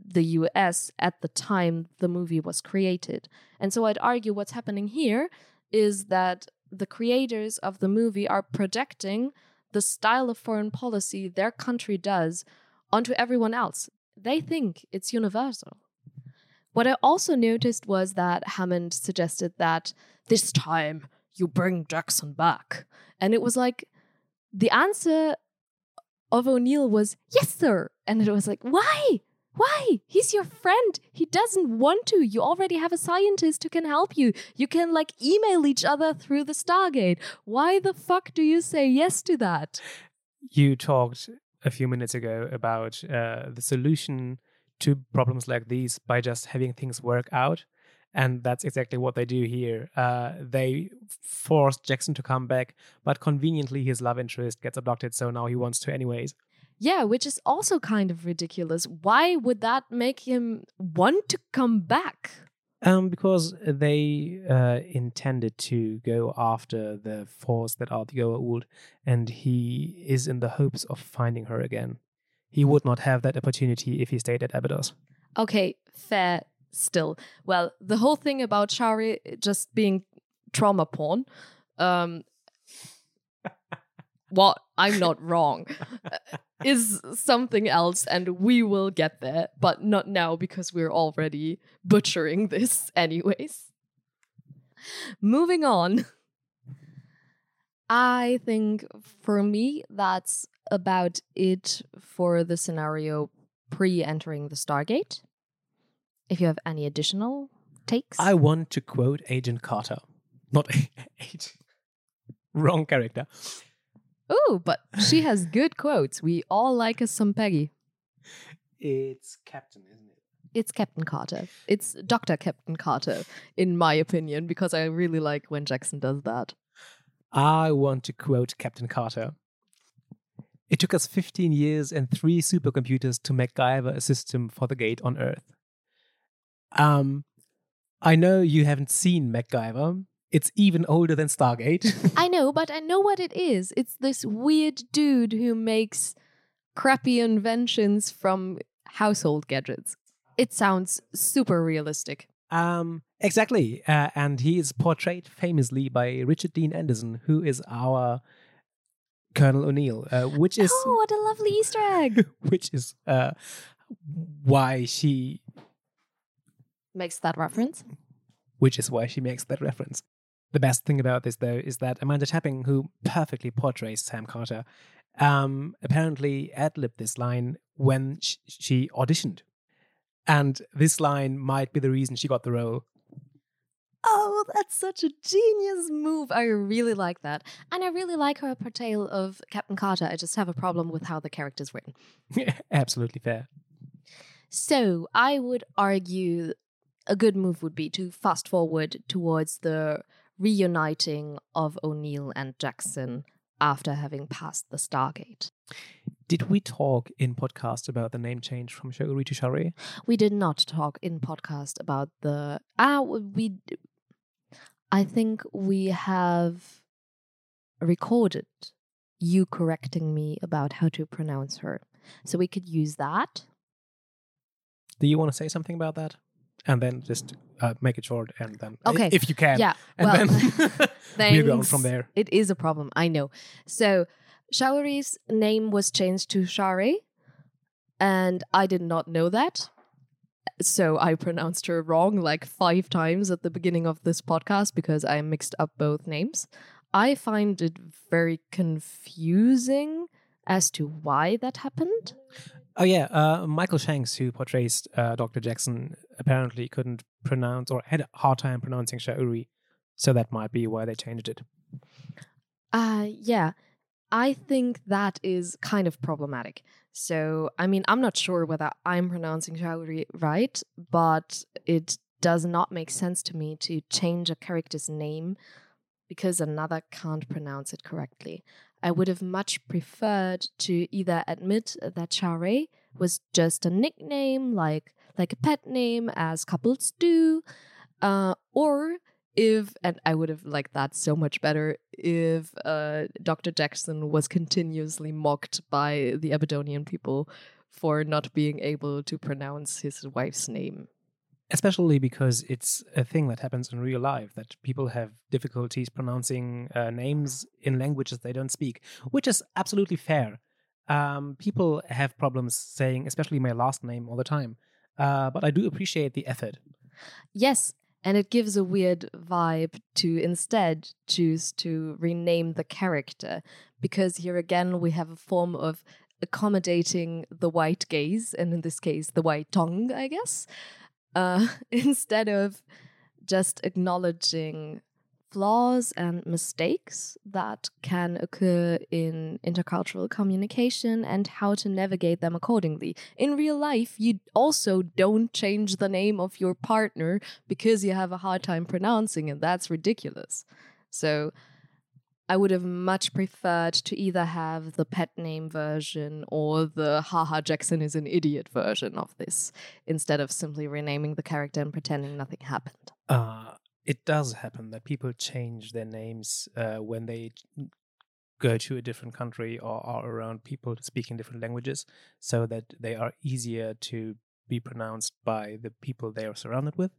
the US at the time the movie was created. And so I'd argue what's happening here is that the creators of the movie are projecting the style of foreign policy their country does onto everyone else. They think it's universal. What I also noticed was that Hammond suggested that this time you bring Jackson back. And it was like the answer of O'Neill was, Yes, sir. And it was like, Why? Why? He's your friend. He doesn't want to. You already have a scientist who can help you. You can like email each other through the Stargate. Why the fuck do you say yes to that? You talked a few minutes ago about uh, the solution to problems like these by just having things work out. And that's exactly what they do here. Uh, they force Jackson to come back, but conveniently his love interest gets abducted, so now he wants to anyways. Yeah, which is also kind of ridiculous. Why would that make him want to come back? Um, because they uh, intended to go after the force that are the Goa'uld, and he is in the hopes of finding her again. He would not have that opportunity if he stayed at Abydos. Okay, fair still. Well, the whole thing about Sha're just being trauma porn, um, [LAUGHS] what I'm not wrong, [LAUGHS] is something else, and we will get there, but not now because we're already butchering this, anyways. Moving on. I think for me, that's about it for the scenario pre entering the Stargate. If you have any additional takes, I want to quote Agent Carter. Not [LAUGHS] Agent. Wrong character. Ooh, but she has good quotes. We all like us some Peggy. It's Captain, isn't it? It's Captain Carter. It's Dr. Captain Carter, in my opinion, because I really like when Jackson does that. I want to quote Captain Carter. It took us 15 years and three supercomputers to make MacGyver a system for the gate on Earth. Um, I know you haven't seen MacGyver. It's even older than Stargate. [LAUGHS] I know, but I know what it is. It's this weird dude who makes crappy inventions from household gadgets. It sounds super realistic. Um, exactly. Uh, and he is portrayed famously by Richard Dean Anderson, who is our Colonel O'Neill, uh, which is oh, what a lovely Easter egg! [LAUGHS] which is uh, why she Makes that reference. which is why she makes that reference. The best thing about this, though, is that Amanda Tapping, who perfectly portrays Sam Carter, um, apparently ad libbed this line when sh- she auditioned. And this line might be the reason she got the role. Oh, that's such a genius move. I really like that. And I really like her portrayal of Captain Carter. I just have a problem with how the character's written. [LAUGHS] Absolutely fair. So I would argue a good move would be to fast forward towards the reuniting of O'Neill and Jackson after having passed the Stargate. Did we talk in podcast about the name change from Sha'uri to Sha're? We did not talk in podcast about the ah we I think we have recorded you correcting me about how to pronounce her. So we could use that. Do you want to say something about that? And then just uh, make it short and then, Okay. if you can. Yeah. And well, then [LAUGHS] [LAUGHS] we'll go on from there. It is a problem, I know. So Sha'uri's name was changed to Sha're, and I did not know that. So I pronounced her wrong like five times at the beginning of this podcast because I mixed up both names. I find it very confusing as to why that happened. Oh yeah, uh, Michael Shanks, who portrays uh, Dr. Jackson, apparently couldn't pronounce or had a hard time pronouncing Sha'uri, so that might be why they changed it. Uh yeah. I think that is kind of problematic. So, I mean, I'm not sure whether I'm pronouncing Sha'uri right, but it does not make sense to me to change a character's name because another can't pronounce it correctly. I would have much preferred to either admit that Sha're was just a nickname, like like a pet name, as couples do, uh, or if and I would have liked that so much better if uh, Dr. Jackson was continuously mocked by the Abydonian people for not being able to pronounce his wife's name. Especially because it's a thing that happens in real life that people have difficulties pronouncing uh, names in languages they don't speak, which is absolutely fair. Um, people have problems saying, especially my last name, all the time. Uh, but I do appreciate the effort. Yes, and it gives a weird vibe to instead choose to rename the character because here again we have a form of accommodating the white gaze, and in this case, the white tongue, I guess, uh, [LAUGHS] instead of just acknowledging flaws and mistakes that can occur in intercultural communication and how to navigate them accordingly. In real life, you also don't change the name of your partner because you have a hard time pronouncing it. That's ridiculous. So, I would have much preferred to either have the pet name version or the haha Jackson is an idiot version of this instead of simply renaming the character and pretending nothing happened. Uh, it does happen that people change their names uh, when they go to a different country or are around people speaking different languages so that they are easier to be pronounced by the people they are surrounded with.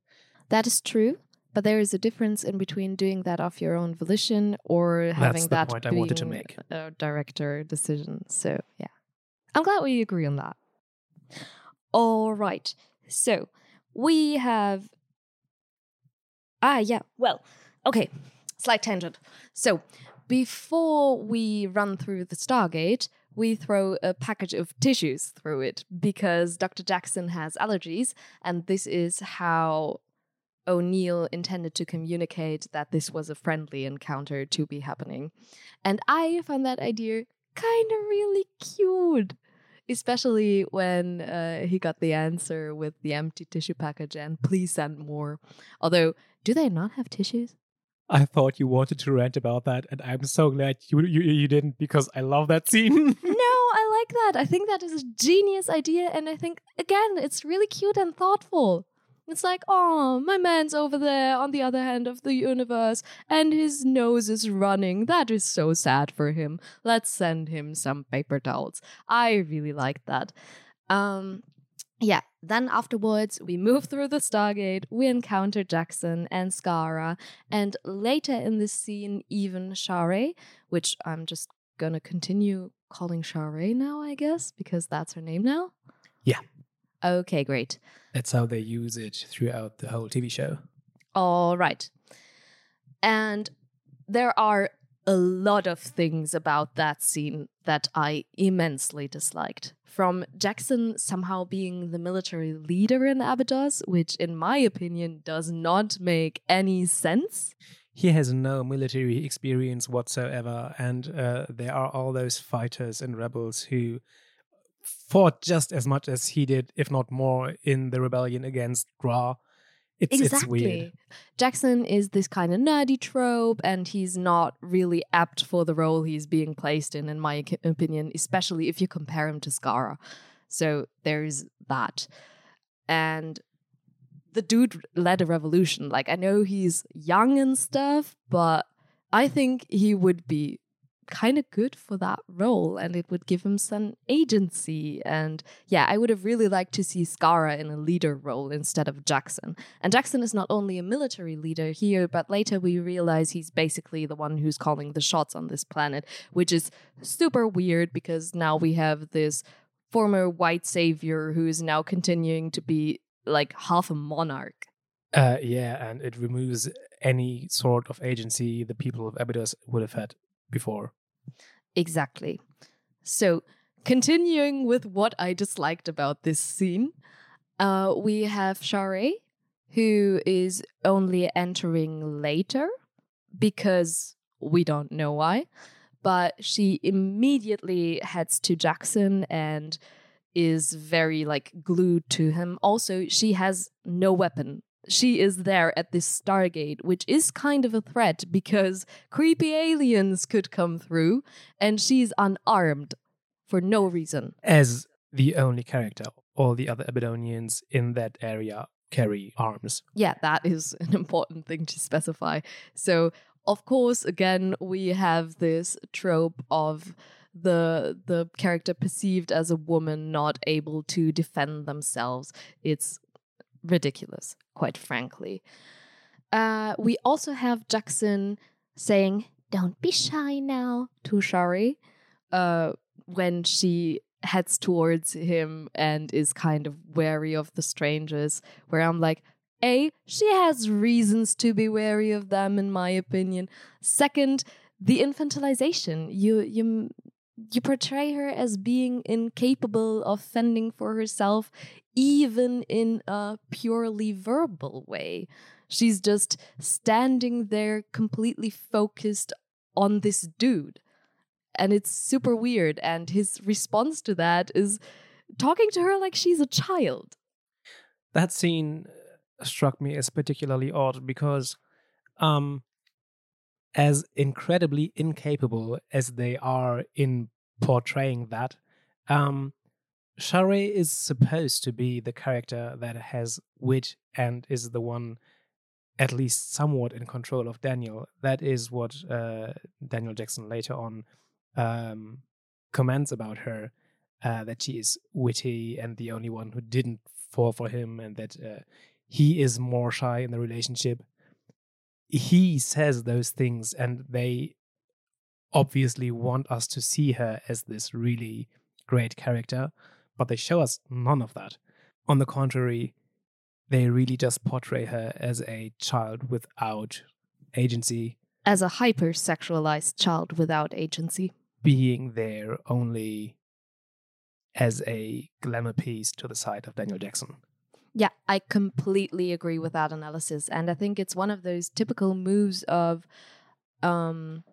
That is true. But there is a difference in between doing that of your own volition or having that point I being wanted to make. a director decision. So yeah, I'm glad we agree on that. All right, so we have ah yeah well okay slight tangent. So before we run through the Stargate. We throw a package of tissues through it because Dr. Jackson has allergies, and this is how O'Neill intended to communicate that this was a friendly encounter to be happening. And I found that idea kind of really cute, especially when uh, he got the answer with the empty tissue package and please send more. Although, do they not have tissues? I thought you wanted to rant about that, and I'm so glad you you, you didn't because I love that scene. [LAUGHS] [LAUGHS] no, I like that. I think that is a genius idea, and I think again, it's really cute and thoughtful. It's like, oh, my man's over there on the other hand of the universe, and his nose is running. That is so sad for him. Let's send him some paper towels. I really like that. Um, yeah, then afterwards, we move through the Stargate, we encounter Jackson and Skaara, and later in this scene, even Sha're, which I'm just gonna continue calling Sha're now, I guess, because that's her name now. Yeah. Okay, great. That's how they use it throughout the whole TV show. All right. And there are a lot of things about that scene that I immensely disliked. From Jackson somehow being the military leader in Abydos, which, in my opinion, does not make any sense. He has no military experience whatsoever, and uh, there are all those fighters and rebels who fought just as much as he did, if not more, in the rebellion against Ra. It's, exactly. it's weird. Jackson is this kind of nerdy trope, and he's not really apt for the role he's being placed in, in my opinion, especially if you compare him to Skaara. So there's that. And the dude led a revolution. Like, I know he's young and stuff, but I think he would be kind of good for that role and it would give him some agency. And yeah, I would have really liked to see Skaara in a leader role instead of Jackson. And Jackson is not only a military leader here, but later we realize he's basically the one who's calling the shots on this planet, which is super weird because now we have this former white savior who is now continuing to be like half a monarch. Uh, yeah, and it removes any sort of agency the people of Abydos would have had before. Exactly. So, continuing with what I disliked about this scene, uh, we have Sha're, who is only entering later because we don't know why, but she immediately heads to Jackson and is very like glued to him. Also, she has no weapon she is there at this Stargate, which is kind of a threat because creepy aliens could come through and she's unarmed for no reason. As the only character, all the other Abydonians in that area carry arms. Yeah, that is [LAUGHS] an important thing to specify. So, of course, again, we have this trope of the the character perceived as a woman not able to defend themselves. It's ridiculous, quite frankly. Uh, we also have Jackson saying, Don't be shy now to Sha're uh, when she heads towards him and is kind of wary of the strangers. Where I'm like, A, she has reasons to be wary of them, in my opinion. Second, the infantilization. You, you, you portray her as being incapable of fending for herself, even in a purely verbal way. She's just standing there completely focused on this dude. And it's super weird. And his response to that is talking to her like she's a child. That scene struck me as particularly odd because, um, as incredibly incapable as they are in portraying that, um, is supposed to be the character that has wit and is the one at least somewhat in control of Daniel. That is what uh, Daniel Jackson later on um, comments about her uh, that she is witty and the only one who didn't fall for him, and that uh, he is more shy in the relationship. He says those things, and they obviously want us to see her as this really great character, but they show us none of that. On the contrary, they really just portray her as a child without agency, As a hypersexualized child without agency. being there only as a glamour piece to the side of Daniel Jackson. Yeah, I completely agree with that analysis. And I think it's one of those typical moves of um,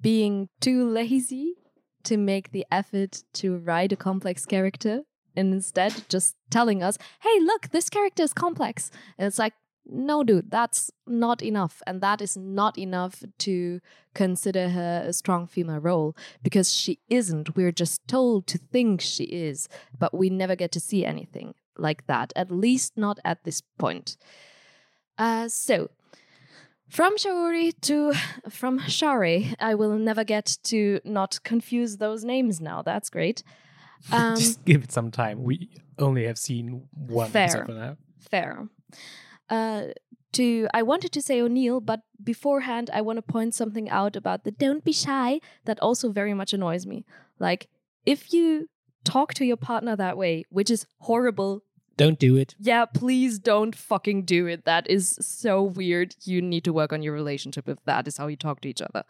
being too lazy to make the effort to write a complex character and instead just telling us, hey, look, this character is complex. And it's like, no, dude, that's not enough. And that is not enough to consider her a strong female role because she isn't. We're just told to think she is, but we never get to see anything like that, at least not at this point. Uh, so, from Sha'uri to from Sha're, I will never get to not confuse those names now. That's great. [LAUGHS] Um, Just give it some time. We only have seen one Fair. episode for now. fair. Uh, to I wanted to say O'Neill, but beforehand I want to point something out about the don't be shy that also very much annoys me. Like if you talk to your partner that way, which is horrible. Don't do it. Yeah, please don't fucking do it. That is so weird. You need to work on your relationship if that is how you talk to each other.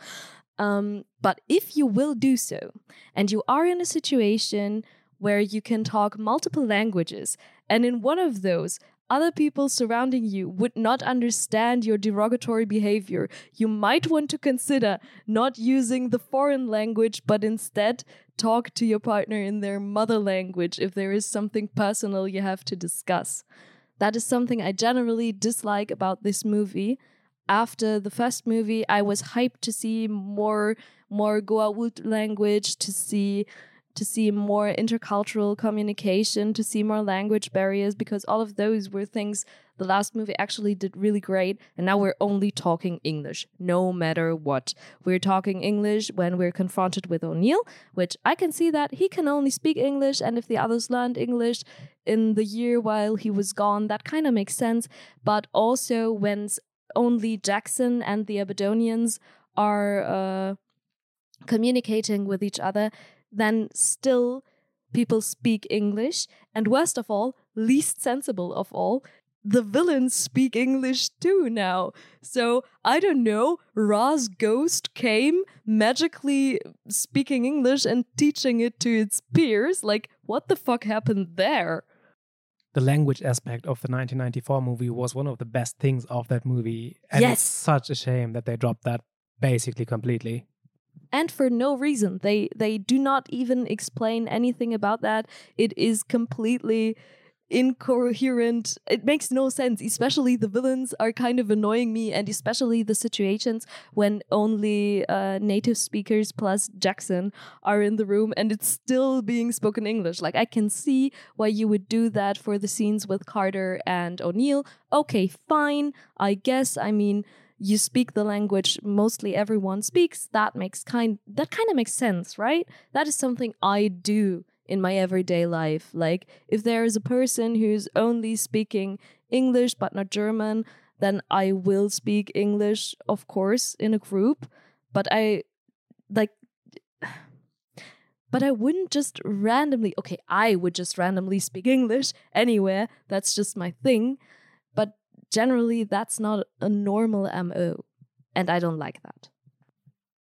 Um, but if you will do so, and you are in a situation where you can talk multiple languages, and in one of those, other people surrounding you would not understand your derogatory behavior, you might want to consider not using the foreign language, but instead talk to your partner in their mother language if there is something personal you have to discuss. That is something I generally dislike about this movie after the first movie, I was hyped to see more more Goa'uld language, to see to see more intercultural communication, to see more language barriers, because all of those were things the last movie actually did really great. And now we're only talking English, no matter what. We're talking English when we're confronted with O'Neill, which I can see that he can only speak English, and if the others learned English in the year while he was gone, that kind of makes sense. But also when only Jackson and the Abydonians are uh, communicating with each other, then still people speak English. And worst of all, least sensible of all, the villains speak English too now. So I don't know, Ra's ghost came magically speaking English and teaching it to its peers. Like, what the fuck happened there? The language aspect of the 1994 movie was one of the best things of that movie. And Yes. it's such a shame that they dropped that basically completely. and for no reason they they do not even explain anything about that it is completely incoherent. It makes no sense especially the villains are kind of annoying me and especially the situations when only uh, native speakers plus jackson are in the room and it's still being spoken english. Like i can see why you would do that for the scenes with carter and o'neill. Okay fine. I guess i mean you speak the language mostly everyone speaks. That makes kind that kind of makes sense right? That is something i do in my everyday life. Like, if there is a person who's only speaking English but not German, then I will speak English, of course, in a group. But I, like, [SIGHS] but I wouldn't just randomly, okay, I would just randomly speak English anywhere. That's just my thing. But generally, that's not a normal MO. And I don't like that.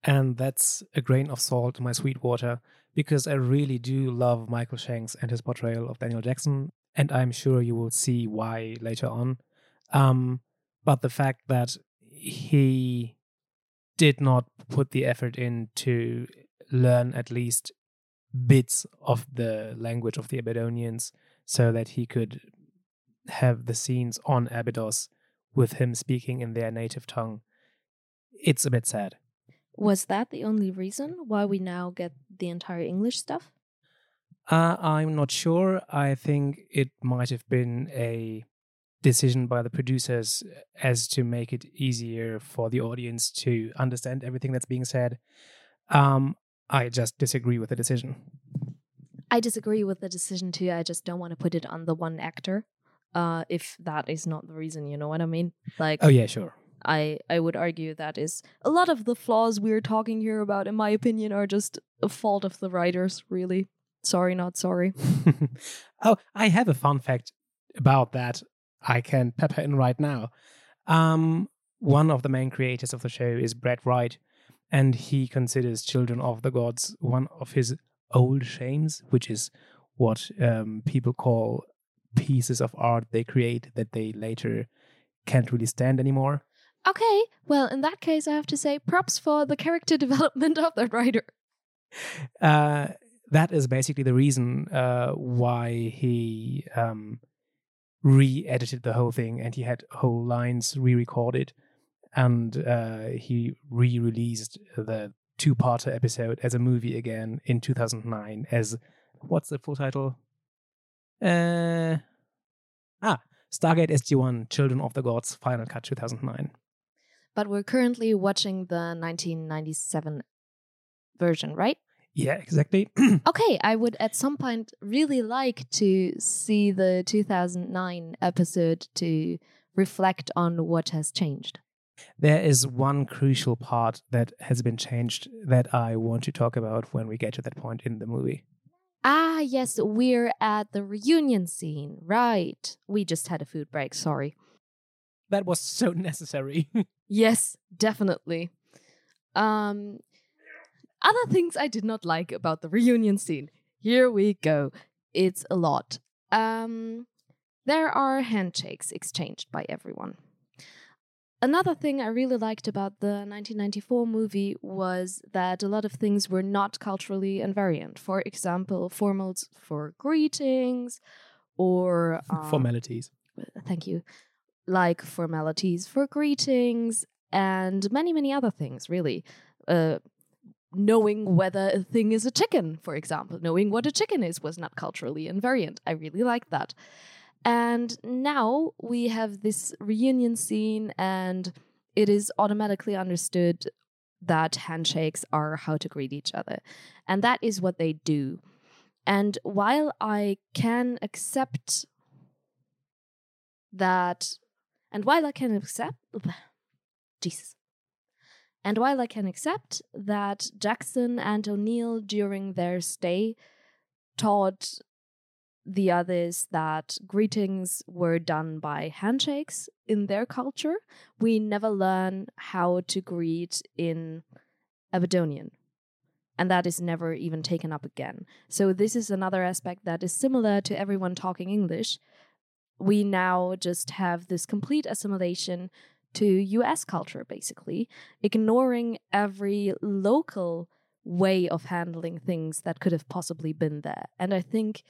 And that's a grain of salt in my sweet water because I really do love Michael Shanks and his portrayal of Daniel Jackson. And I'm sure you will see why later on. Um, but the fact that he did not put the effort in to learn at least bits of the language of the Abydonians so that he could have the scenes on Abydos with him speaking in their native tongue. It's a bit sad. Was that the only reason why we now get the entire English stuff? Uh, I'm not sure. I think it might have been a decision by the producers as to make it easier for the audience to understand everything that's being said. Um, I just disagree with the decision. I disagree with the decision too. I just don't want to put it on the one actor. Uh, if that is not the reason, you know what I mean? Like, oh yeah, sure. I I would argue that is a lot of the flaws we're talking here about, in my opinion, are just a fault of the writers. Really, sorry, not sorry. [LAUGHS] oh, I have a fun fact about that. I can pepper in right now. Um, one of the main creators of the show is Brad Wright, and he considers Children of the Gods one of his old shames, which is what um, people call pieces of art they create that they later can't really stand anymore. Okay, well, in that case, I have to say props for the character [LAUGHS] development of that writer. Uh, that is basically the reason uh, why he um, re-edited the whole thing, and he had whole lines re-recorded and uh, he re-released the two-parter episode as a movie again in 2009 as what's the full title uh ah stargate sg1 children of the gods final cut 2009 but we're currently watching the 1997 version right yeah exactly [CLEARS THROAT] okay i would at some point really like to see the 2009 episode to reflect on what has changed there is one crucial part that has been changed that I want to talk about when we get to that point in the movie. Ah, yes, we're at the reunion scene. Right. We just had a food break, sorry. That was so [LAUGHS] necessary. yes, definitely. Um other things I did not like about the [LAUGHS] reunion scene. Here we go. It's a lot. Um there are handshakes exchanged by everyone. Another thing I really liked about the 1994 movie was that a lot of things were not culturally invariant. For example, formals for greetings or um, formalities. Thank you. Like formalities for greetings and many, many other things, really. Uh, knowing whether a thing is a chicken, for example, knowing what a chicken is was not culturally invariant. I really liked that. And now we have this reunion scene, and it is automatically understood that handshakes are how to greet each other. And that is what they do. And while I can accept that, and while I can accept, Jesus. And while I can accept that Jackson and O'Neill during their stay taught the others that greetings were done by handshakes in their culture. We never learn how to greet in Abydonian. And that is never even taken up again. So, this is another aspect that is similar to everyone talking English. We now just have this complete assimilation to US culture, basically, ignoring every local way of handling things that could have possibly been there. And I think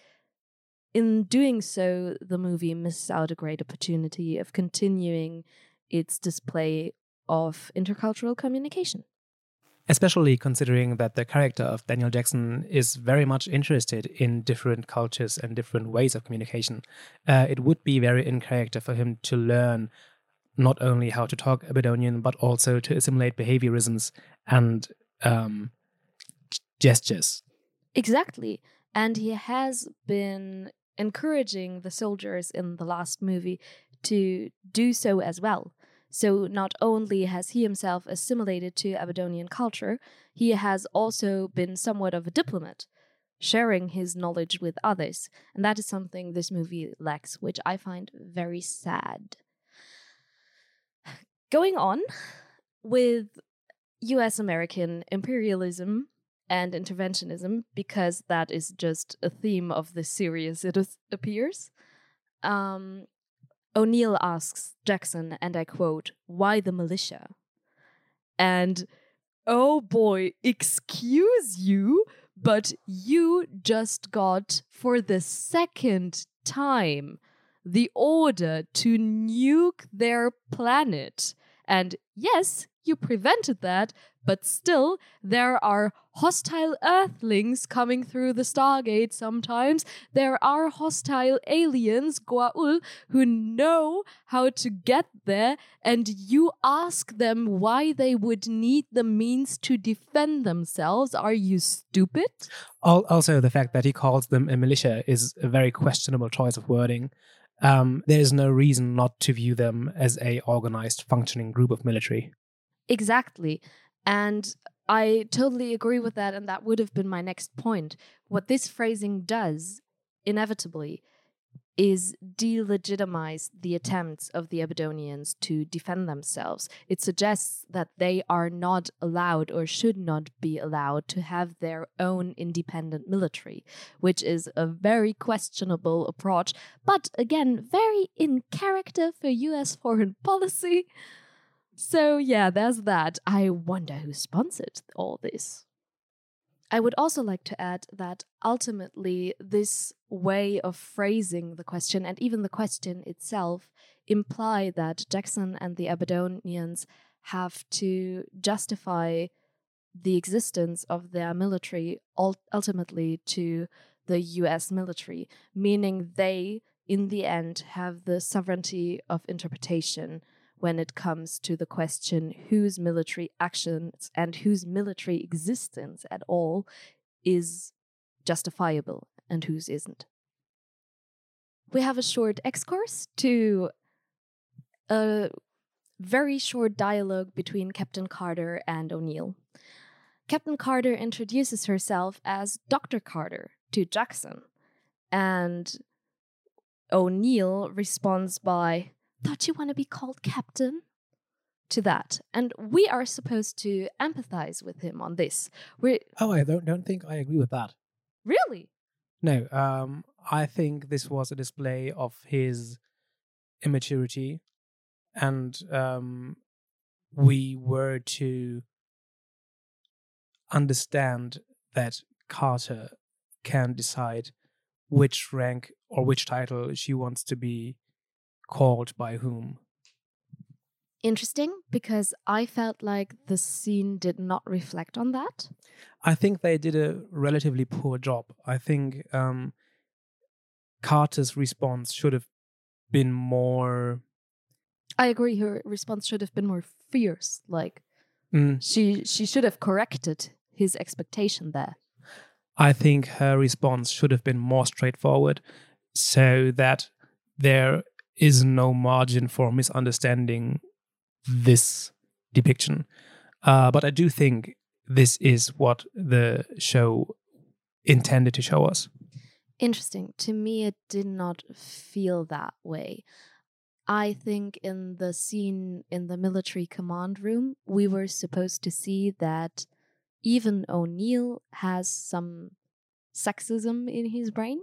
in doing so, the movie misses out a great opportunity of continuing its display of intercultural communication. Especially considering that the character of Daniel Jackson is very much interested in different cultures and different ways of communication. Uh, it would be very in character for him to learn not only how to talk Abydonian, but also to assimilate behaviorisms and um, gestures. Exactly. And he has been encouraging the soldiers in the last movie to do so as well. So not only has he himself assimilated to Abydonian culture, he has also been somewhat of a diplomat, sharing his knowledge with others. And that is something this movie lacks, which I find very sad. Going on with US American imperialism and interventionism, because that is just a theme of this series, it appears. Um, O'Neill asks Jackson, and I quote, Why the militia? And oh boy, excuse you, but you just got for the second time the order to nuke their planet. And yes, you prevented that, but still, there are hostile Earthlings coming through the Stargate sometimes. There are hostile aliens, Goa'uld, who know how to get there, and you ask them why they would need the means to defend themselves. Are you stupid? Also, the fact that he calls them a militia is a very questionable choice of wording. Um, there is no reason not to view them as a organized, functioning group of military. Exactly. And I totally agree with that. And that would have been my next point. What this phrasing does, inevitably, is delegitimize the attempts of the Abydonians to defend themselves. It suggests that they are not allowed or should not be allowed to have their own independent military, which is a very questionable approach, but again, very in character for US foreign [LAUGHS] policy. So, yeah, there's that. I wonder who sponsored all this. I would also like to add that ultimately, this way of phrasing the question and even the question itself imply that Jackson and the Abydonians have to justify the existence of their military ultimately to the US military, meaning they, in the end, have the sovereignty of interpretation when it comes to the question whose military actions and whose military existence at all is justifiable and whose isn't. We have a short excurse to a very short dialogue between Captain Carter and O'Neill. Captain Carter introduces herself as Dr. Carter to Jackson, and O'Neill responds by, Thought you want to be called Captain? To that. And we are supposed to empathize with him on this. We're Oh, I don't don't think I agree with that. Really? No, um, I think this was a display of his immaturity, and um, we were to understand that Carter can decide which rank or which title she wants to be called by whom. Interesting, because I felt like the scene did not reflect on that. I think they did a relatively poor job. I think um, Carter's response should have been more. I agree. Her response should have been more fierce. Like Mm. she she should have corrected his expectation there. I think her response should have been more straightforward so that there is no margin for misunderstanding this depiction. Uh, but I do think this is what the show intended to show us. Interesting. To me, it did not feel that way. I think in the scene in the military command room, we were supposed to see that even O'Neill has some sexism in his brain.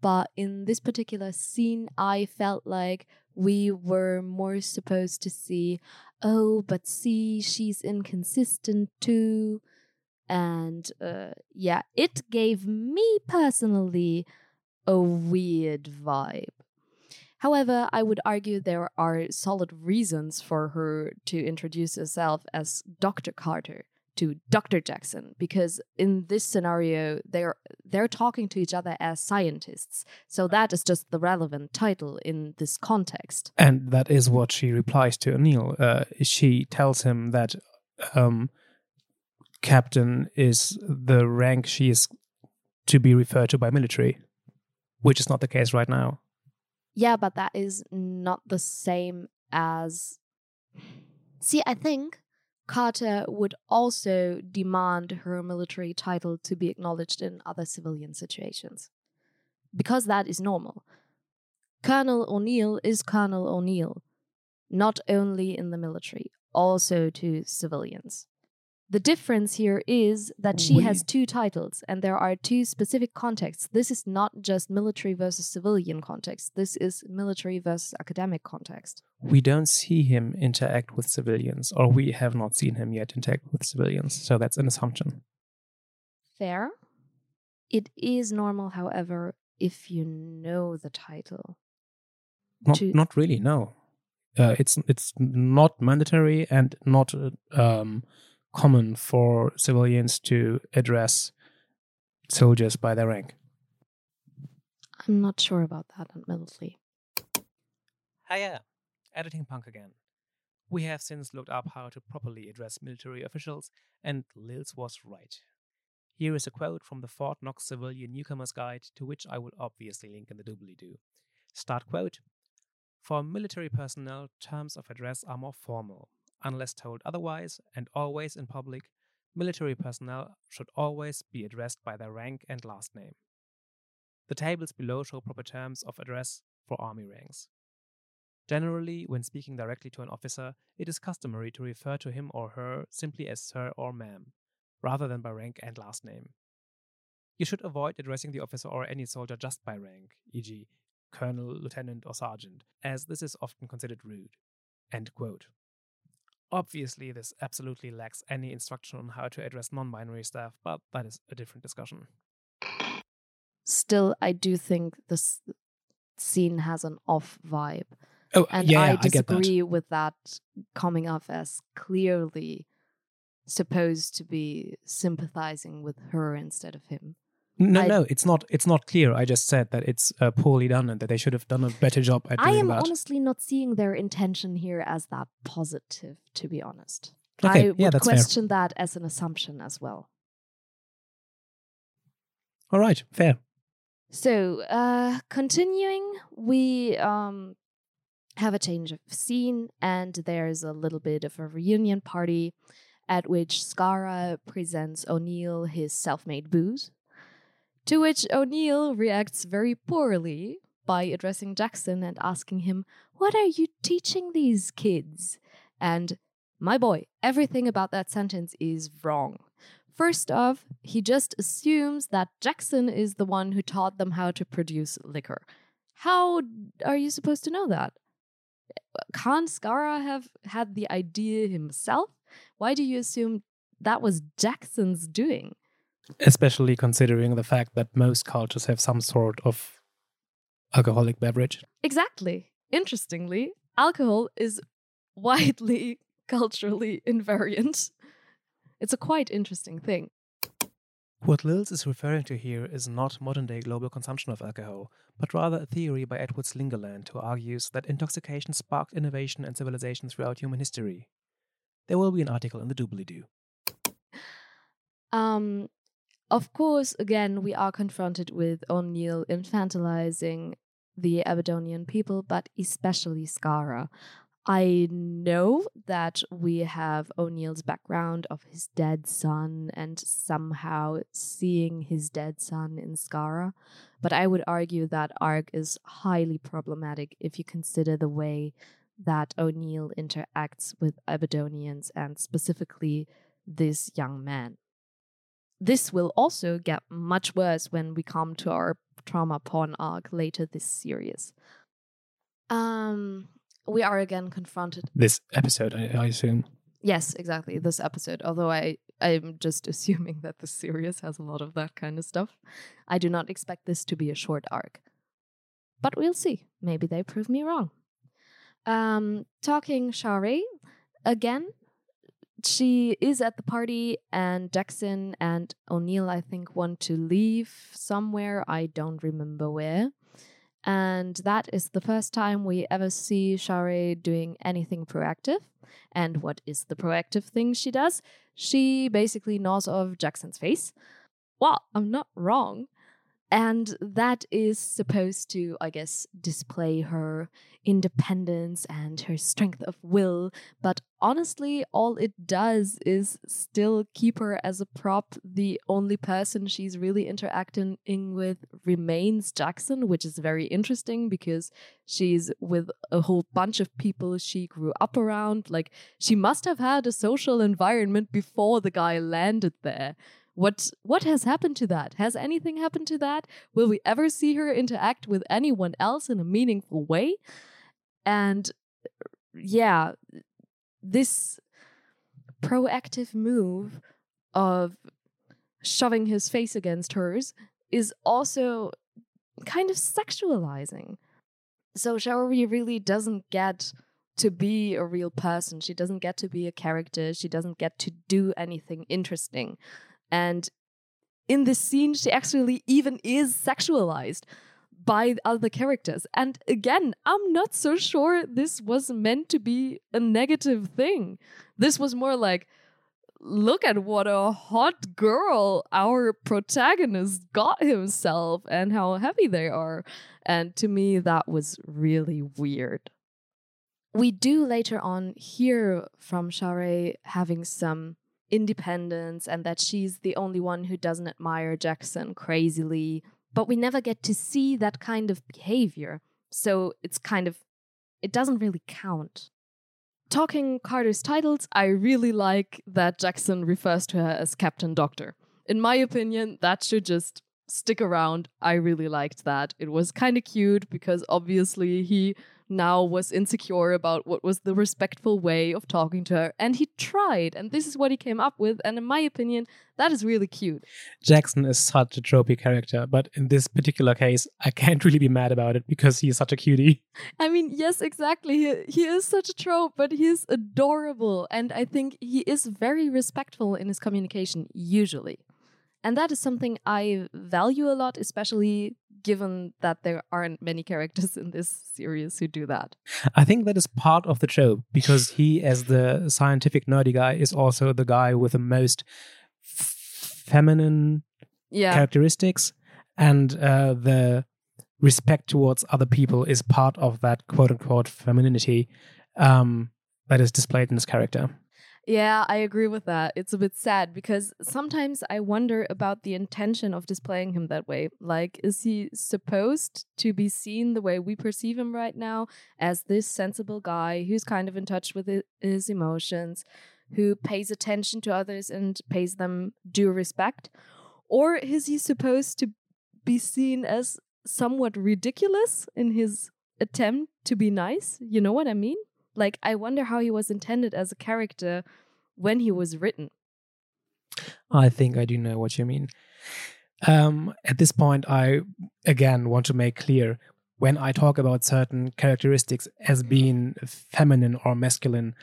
But in this particular scene, I felt like we were more supposed to see, oh, but see, she's inconsistent too. And uh, yeah, it gave me personally a weird vibe. However, I would argue there are solid reasons for her to introduce herself as Dr. Carter to Dr. Jackson because in this scenario they're they're talking to each other as scientists. So that is just the relevant title in this context. And that is what she replies to O'Neill. Uh, she tells him that um, captain is the rank she is to be referred to by military, which is not the case right now. Yeah, but that is not the same as. See, I think Carter would also demand her military title to be acknowledged in other civilian situations. Because that is normal. Colonel O'Neill is Colonel O'Neill, not only in the military, also to civilians. The difference here is that she has two titles and there are two specific contexts. This is not just military versus civilian context. This is military versus academic context. We don't see him interact with civilians, or we have not seen him yet interact with civilians. So that's an assumption. Fair. It is normal, however, if you know the title. Not, To- not really. No, uh, it's it's not mandatory and not uh, um, common for civilians to address soldiers by their rank. I'm not sure about that, admittedly. Hiya, editing punk again. We have since looked up how to properly address military officials, and Lils was right. Here is a quote from the Fort Knox Civilian Newcomer's Guide, to which I will obviously link in the doobly-doo. Start quote. For military personnel, terms of address are more formal. Unless told otherwise, and always in public, military personnel should always be addressed by their rank and last name. The tables below show proper terms of address for army ranks. Generally, when speaking directly to an officer, it is customary to refer to him or her simply as sir or ma'am, rather than by rank and last name. You should avoid addressing the officer or any soldier just by rank, e.g., colonel, lieutenant, or sergeant, as this is often considered rude. End quote. Obviously, this absolutely lacks any instruction on how to address non binary staff, but that is a different discussion. Still, I do think this scene has an off vibe. Oh, And yeah, I yeah, I that. disagree with that coming off as clearly supposed to be sympathizing with her instead of him. No, I- no, it's not. It's not clear. I just said that it's uh, poorly done and that they should have done a better job at I am that. honestly not seeing their intention here as that positive, to be honest. Okay, I would yeah, that's fair. question that as an assumption as well. All right, fair. So, uh, continuing, we um, have a change of scene, and there's a little bit of a reunion party at which Skaara presents O'Neill his self made booze. To which O'Neill reacts very poorly by addressing Jackson and asking him, What are you teaching these kids? And my boy, everything about that sentence is wrong. First off, he just assumes that Jackson is the one who taught them how to produce liquor. How are you supposed to know that? Can't Skaara have had the idea himself? Why do you assume that was Jackson's doing? Especially considering the fact that most cultures have some sort of alcoholic beverage. Exactly. Interestingly, alcohol is [LAUGHS] widely culturally invariant. It's a quite interesting thing. What Lils is referring to here is not modern day global consumption of alcohol, but rather a theory by Edward Slingerland who argues that intoxication sparked innovation and civilization throughout human history. There will be an article in the doobly doo. Um, of course, again, we are confronted with O'Neill infantilizing the Abydonian people, but especially Skaara. I know that we have O'Neill's background of his dead son and somehow seeing his dead son in Skaara, but I would argue that arc is highly problematic if you consider the way that O'Neill interacts with Abydonians and specifically this young man. This will also get much worse when we come to our trauma porn arc later this series. Um, we are again confronted. This episode, I, I assume. Yes, exactly. This episode. Although I, I'm just [LAUGHS] assuming that the series has a lot of that kind of stuff. I do not expect this to be a short arc. But we'll see. Maybe they prove me wrong. Um, talking Sha're again. She is at the party, and Jackson and O'Neill, I think, want to leave somewhere. I don't remember where. And that is the first time we ever see Sha're doing anything proactive. And what is the proactive thing she does? She basically gnaws off Jackson's face. Well, I'm not wrong. And that is supposed to, I guess, display her independence and her strength of will. But honestly, all it does is still keep her as a prop. The only person she's really interacting with remains Jackson, which is very interesting because she's with a whole bunch of people she grew up around. Like, she must have had a social environment before the guy landed there what what has happened to that? Has anything happened to that? Will we ever see her interact with anyone else in a meaningful way? And yeah, this proactive move of shoving his face against hers is also kind of sexualizing. So Sha're really doesn't get to be a real person. She doesn't get to be a character. She doesn't get to do anything interesting. And in this scene, she actually even is sexualized by other characters. And again, I'm not so sure this was meant to be a negative thing. This was more like, look at what a hot girl our protagonist got himself and how happy they are. And to me, that was really weird. We do later on hear from Sha're having some independence and that she's the only one who doesn't admire Jackson crazily. But we never get to see that kind of behavior. So it's kind of, it doesn't really count. Talking Carter's titles, I really like that Jackson refers to her as Captain Doctor. In my opinion, that should just stick around. I really liked that. It was kind of cute because obviously he now was insecure about what was the respectful way of talking to her. And he tried, and this is what he came up with. And in my opinion, that is really cute. Jackson is such a tropey character, but in this particular case, I can't really be mad about it because he is such a cutie. [LAUGHS] I mean, yes, exactly. He, he is such a trope, but he is adorable. And I think he is very respectful in his communication, usually. And that is something I value a lot, especially given that there aren't many characters in this series who do that. I think that is part of the show because he, as the scientific nerdy guy, is also the guy with the most feminine yeah. characteristics, and uh, the respect towards other people is part of that quote unquote femininity um, that is displayed in his character. Yeah, I agree with that. It's a bit sad because sometimes I wonder about the intention of displaying him that way. Like, is he supposed to be seen the way we perceive him right now as this sensible guy who's kind of in touch with his emotions, who pays attention to others and pays them due respect? Or is he supposed to be seen as somewhat ridiculous in his attempt to be nice? You know what I mean? Like, I wonder how he was intended as a character when he was written. I think I do know what you mean. Um, at this point, I again want to make clear when I talk about certain characteristics as being feminine or masculine,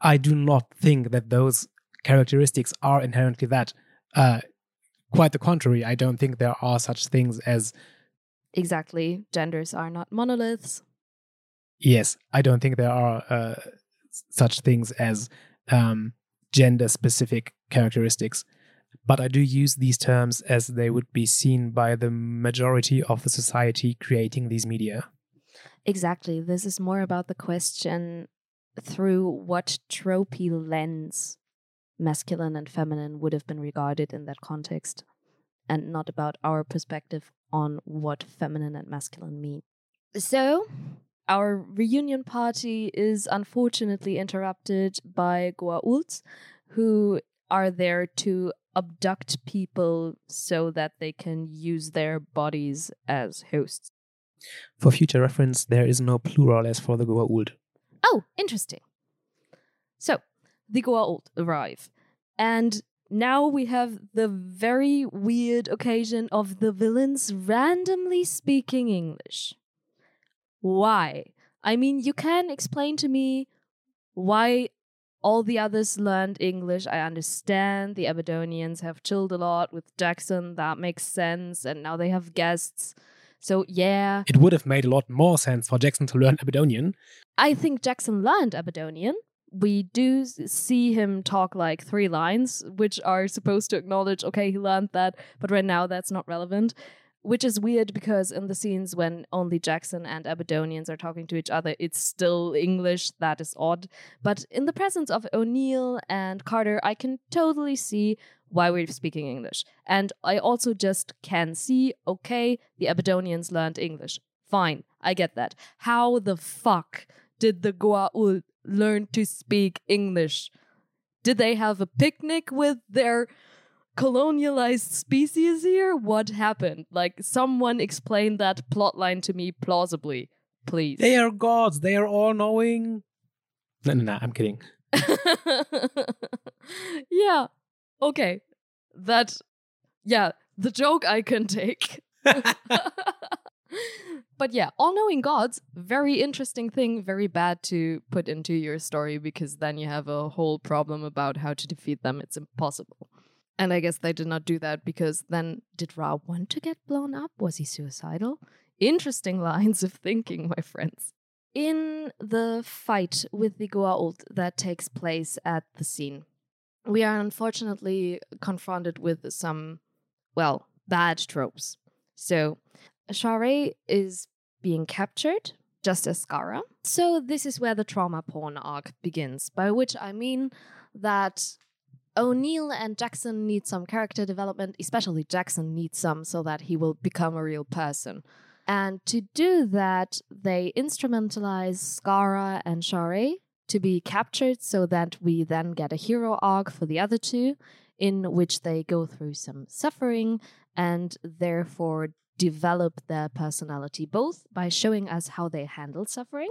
I do not think that those characteristics are inherently that. Uh, quite the contrary, I don't think there are such things as. Exactly. Genders are not monoliths. Yes, I don't think there are uh, such things as um, gender specific characteristics. But I do use these terms as they would be seen by the majority of the society creating these media. Exactly. This is more about the question through what tropey lens masculine and feminine would have been regarded in that context, and not about our perspective on what feminine and masculine mean. So, our reunion party is unfortunately interrupted by Goa'uld, who are there to abduct people so that they can use their bodies as hosts. For future reference, there is no plural as for the Goa'uld. Oh, interesting. So, the Goa'uld arrive, and now we have the very weird occasion of the villains randomly speaking English. Why? I mean, you can explain to me why all the others learned English. I understand the Abydonians have chilled a lot with Jackson. That makes sense. And now they have guests. So, yeah. It would have made a lot more sense for Jackson to learn Abydonian. I think Jackson learned Abydonian. We do see him talk like three lines, which are supposed to acknowledge, okay, he learned that, but right now that's not relevant. Which is weird because in the scenes when only Jackson and Abydonians are talking to each other, it's still English. That is odd. But in the presence of O'Neill and Carter, I can totally see why we're speaking English. And I also just can see, okay, the Abydonians learned English. Fine, I get that. How the fuck did the Goa'uld learn to speak English? Did they have a picnic with their colonialized species here? What happened? Like, someone explain that plotline to me plausibly, please. They are gods. They are all knowing. No, no, no. I'm kidding. [LAUGHS] yeah. Okay. That, yeah, the joke I can take. [LAUGHS] but yeah, all knowing gods, very interesting thing, very bad to put into your story because then you have a whole problem about how to defeat them. It's impossible. And I guess they did not do that because then did Ra want to get blown up? Was he suicidal? Interesting lines of thinking, my friends. In the fight with the Goa'uld that takes place at the scene, we are unfortunately confronted with some, well, bad tropes. So, Sha're is being captured, just as Skaara. So, this is where the trauma porn arc begins, by which I mean that O'Neill and Jackson need some character development, especially Jackson needs some so that he will become a real person. And to do that, they instrumentalize Skaara and Sha're to be captured so that we then get a hero arc for the other two, in which they go through some suffering and therefore develop their personality, both by showing us how they handle suffering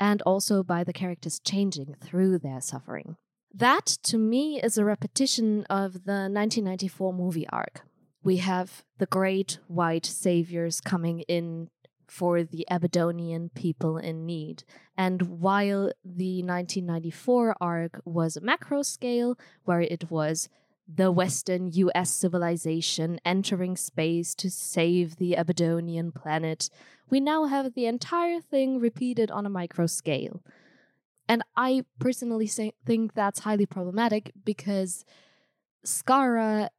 and also by the characters changing through their suffering. That, to me, is a repetition of the 1994 movie arc. We have the great white saviors coming in for the Abydonian people in need. And while the 1994 arc was a macro scale, where it was the Western US civilization entering space to save the Abydonian planet, we now have the entire thing repeated on a micro scale. And I personally think that's highly problematic because Skaara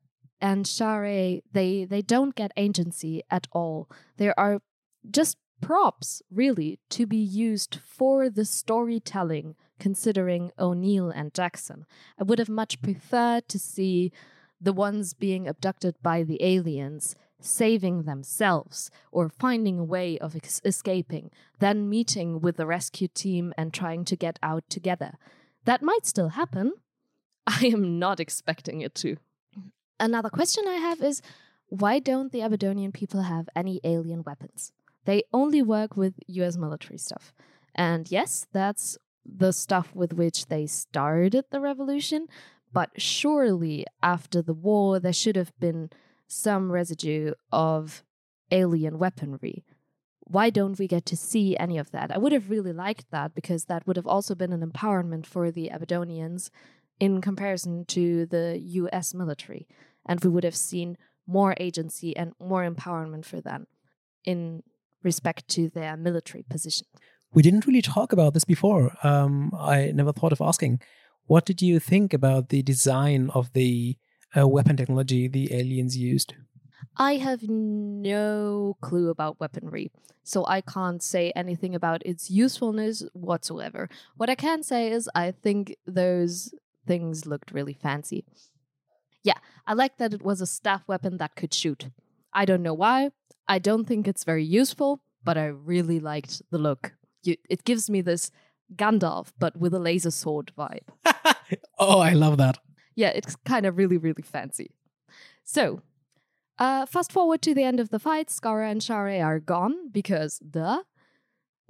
and Sha're they they don't get agency at all. There are just props, really, to be used for the storytelling, considering O'Neill and Jackson. I would have much preferred to see the ones being abducted by the aliens saving themselves or finding a way of ex- escaping, then meeting with the rescue team and trying to get out together. That might still happen. [LAUGHS] I am not expecting it to. Another question I have is why don't the Abydonian people have any alien weapons? They only work with US military stuff. And yes, that's the stuff with which they started the revolution, but surely after the war, there should have been some residue of alien weaponry. Why don't we get to see any of that? I would have really liked that because that would have also been an empowerment for the Abydonians in comparison to the US military. And we would have seen more agency and more empowerment for them in respect to their military position. We didn't really talk about this before. Um, I never thought of asking. What did you think about the design of the uh, weapon technology the aliens used? I have no clue about weaponry, so I can't say anything about its usefulness whatsoever. What I can say is I think those things looked really fancy. Yeah, I like that it was a staff weapon that could shoot. I don't know why. I don't think it's very useful, but I really liked the look. You, it gives me this Gandalf, but with a laser sword vibe. [LAUGHS] oh, I love that. Yeah, it's kind of really, really fancy. So, uh, fast forward to the end of the fight, Skaara and Sha're are gone because, duh.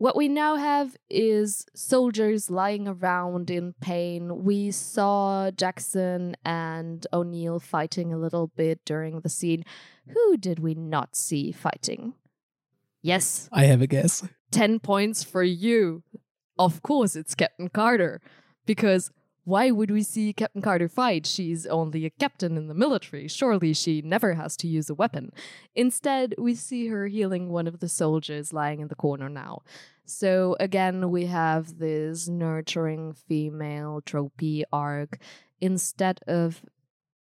What we now have is soldiers lying around in pain. We saw Jackson and O'Neill fighting a little bit during the scene. Who did we not see fighting? Yes. I have a guess. 10 points for you. Of course, it's Captain Carter. Because why would we see Captain Carter fight? She's only a captain in the military. Surely she never has to use a weapon. Instead, we see her healing one of the soldiers lying in the corner now. So again, we have this nurturing female tropey arc instead of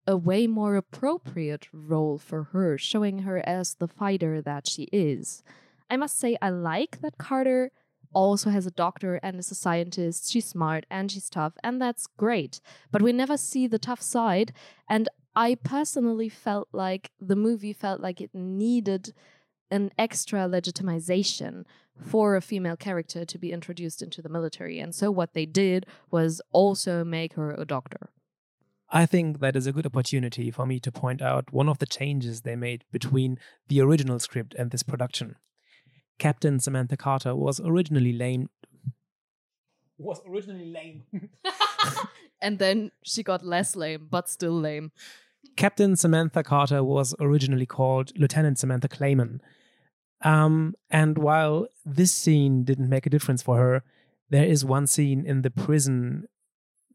a way more appropriate role for her, showing her as the fighter that she is. I must say, I like that Carter also has a doctor and is a scientist. She's smart and she's tough, and that's great. But we never see the tough side. And I personally felt like the movie felt like it needed an extra legitimization for a female character to be introduced into the military. And so what they did was also make her a doctor. I think that is a good opportunity for me to point out one of the changes they made between the original script and this production. Captain Samantha Carter was originally lame. Was originally lame. [LAUGHS] and then she got less lame, but still lame. Captain Samantha Carter was originally called Lieutenant Samantha Clayman. Um, and while this scene didn't make a difference for her, there is one scene in the prison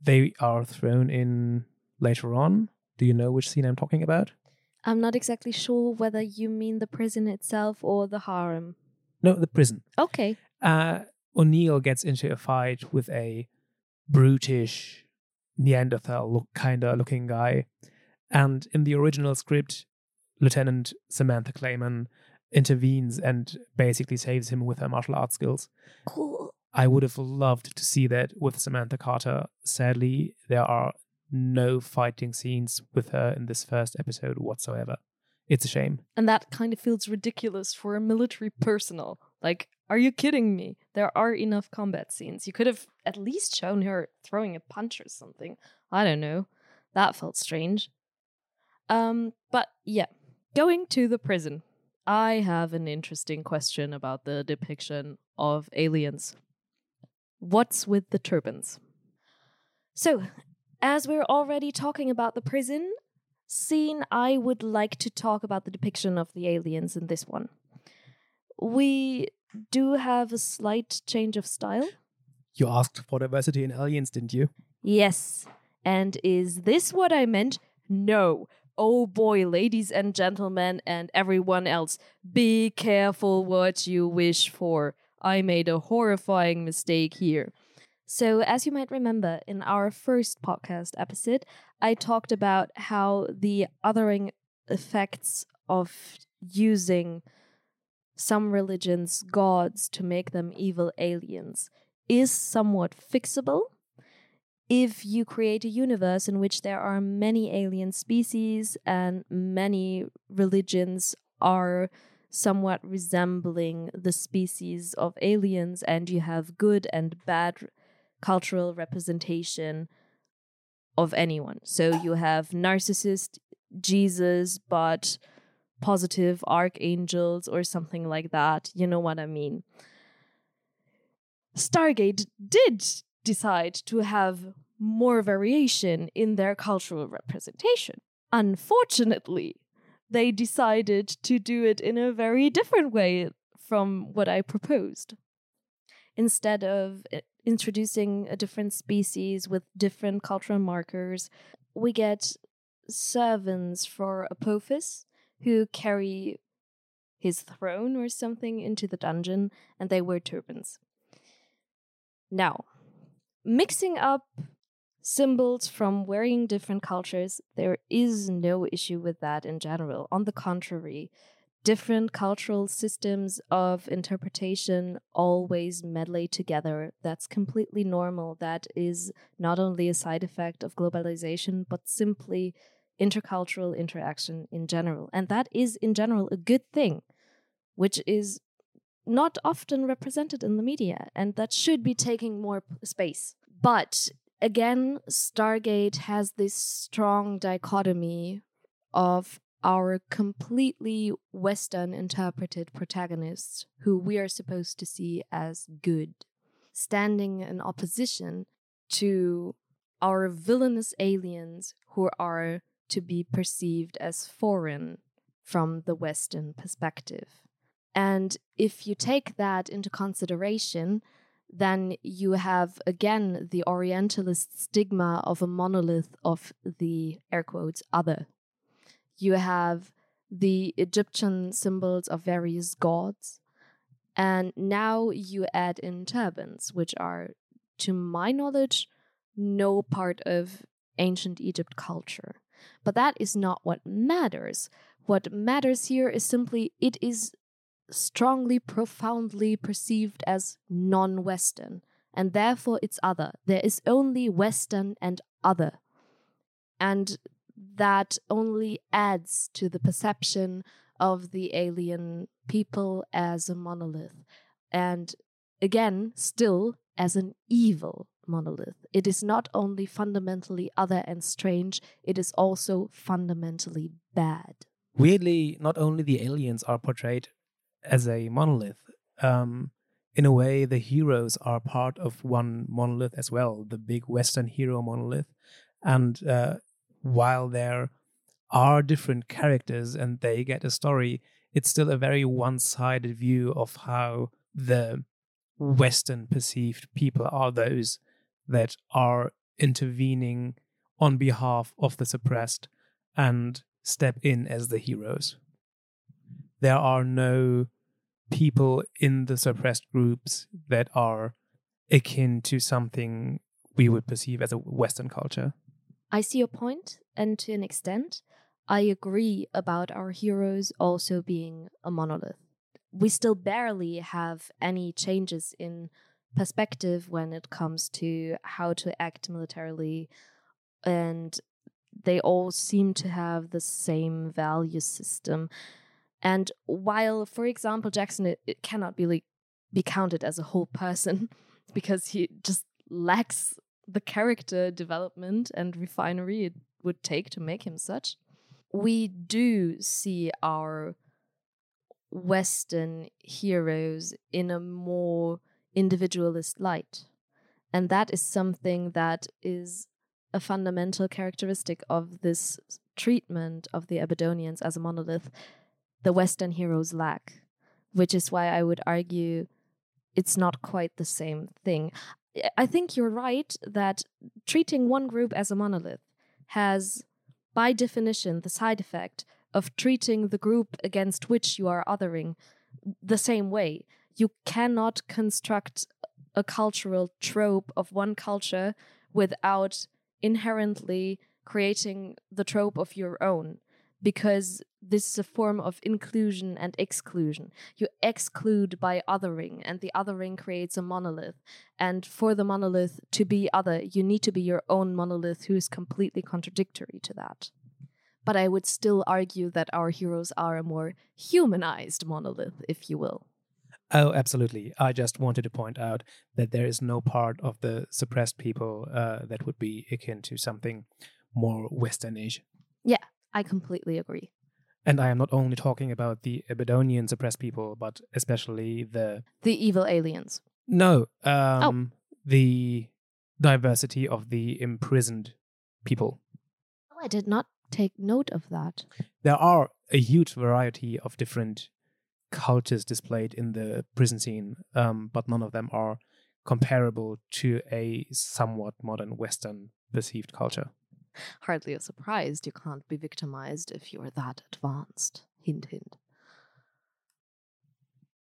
they are thrown in later on. Do you know which scene I'm talking about? I'm not exactly sure whether you mean the prison itself or the harem. No, the prison. Okay. Uh, O'Neill gets into a fight with a brutish Neanderthal look kind of looking guy. And in the original script, Lieutenant Samantha Clayman intervenes and basically saves him with her martial arts skills. Cool. I would have loved to see that with Samantha Carter. Sadly, there are no fighting scenes with her in this first episode whatsoever. It's a shame. And that kind of feels ridiculous for a military personnel. Like, are you kidding me? There are enough combat scenes. You could have at least shown her throwing a punch or something. I don't know. That felt strange. Um, but yeah, going to the prison. I have an interesting question about the depiction of aliens. What's with the turbans? So, as we're already talking about the prison scene, I would like to talk about the depiction of the aliens in this one. We do have a slight change of style. You asked for diversity in aliens, didn't you? Yes. And is this what I meant? No. Oh boy, ladies and gentlemen, and everyone else, be careful what you wish for. I made a horrifying mistake here. So, as you might remember, in our first podcast episode, I talked about how the othering effects of using some religions' gods to make them evil aliens is somewhat fixable. If you create a universe in which there are many alien species and many religions are somewhat resembling the species of aliens, and you have good and bad cultural representation of anyone. So you have narcissist Jesus, but positive archangels or something like that. You know what I mean. Stargate did decide to have more variation in their cultural representation. Unfortunately, they decided to do it in a very different way from what I proposed. Instead of eh, introducing a different species with different cultural markers. We get servants for Apophis who carry his throne or something into the dungeon, and they wear turbans. Now, mixing up symbols from wearing different cultures, there is no issue with that in general. On the contrary, different cultural systems of interpretation always medley together. That's completely normal. That is not only a side effect of globalization, but simply intercultural interaction in general. And that is, in general, a good thing, which is not often represented in the media, and that should be taking more space. But again, Stargate has this strong dichotomy of our completely Western interpreted protagonists, who we are supposed to see as good, standing in opposition to our villainous aliens who are to be perceived as foreign from the Western perspective. And if you take that into consideration, then you have again the Orientalist stigma of a monolith of the air quotes other you have the Egyptian symbols of various gods. And now you add in turbans, which are, to my knowledge, no part of ancient Egypt culture. But that is not what matters. What matters here is simply it is strongly, profoundly perceived as non Western, and therefore it's other. There is only Western and other. And that only adds to the perception of the alien people as a monolith. And again, still as an evil monolith. It is not only fundamentally other and strange, it is also fundamentally bad. Weirdly, not only the aliens are portrayed as a monolith, um, in a way, the heroes are part of one monolith as well, the big Western hero monolith. And uh, while there are different characters and they get a story, it's still a very one sided view of how the Western perceived people are those that are intervening on behalf of the suppressed and step in as the heroes. There are no people in the suppressed groups that are akin to something we would perceive as a Western culture. I see your point, and to an extent, I agree about our heroes also being a monolith. We still barely have any changes in perspective when it comes to how to act militarily, and they all seem to have the same value system. And while, for example, Jackson it, it cannot be like, be counted as a whole person [LAUGHS] because he just lacks the character development and refinery it would take to make him such. We do see our Western heroes in a more individualist light. And that is something that is a fundamental characteristic of this treatment of the Abydonians as a monolith the Western heroes lack, which is why I would argue it's not quite the same thing. I think you're right that treating one group as a monolith has, by definition, the side effect of treating the group against which you are othering the same way. You cannot construct a cultural trope of one culture without inherently creating the trope of your own because this is a form of inclusion and exclusion. You exclude by othering, and the othering creates a monolith. And for the monolith to be other, you need to be your own monolith who is completely contradictory to that. But I would still argue that our heroes are a more humanized monolith, if you will. Oh, absolutely. I just wanted to point out that there is no part of the suppressed people uh, that would be akin to something more Westernish. Yeah, I completely agree. And I am not only talking about the Abydonian suppressed people, but especially the the evil aliens. No, um, oh. the diversity of the imprisoned people. Oh, I did not take note of that. There are a huge variety of different cultures displayed in the prison scene, um, but none of them are comparable to a somewhat modern Western perceived culture. Hardly a surprise you can't be victimized if you're that advanced. Hint, hint.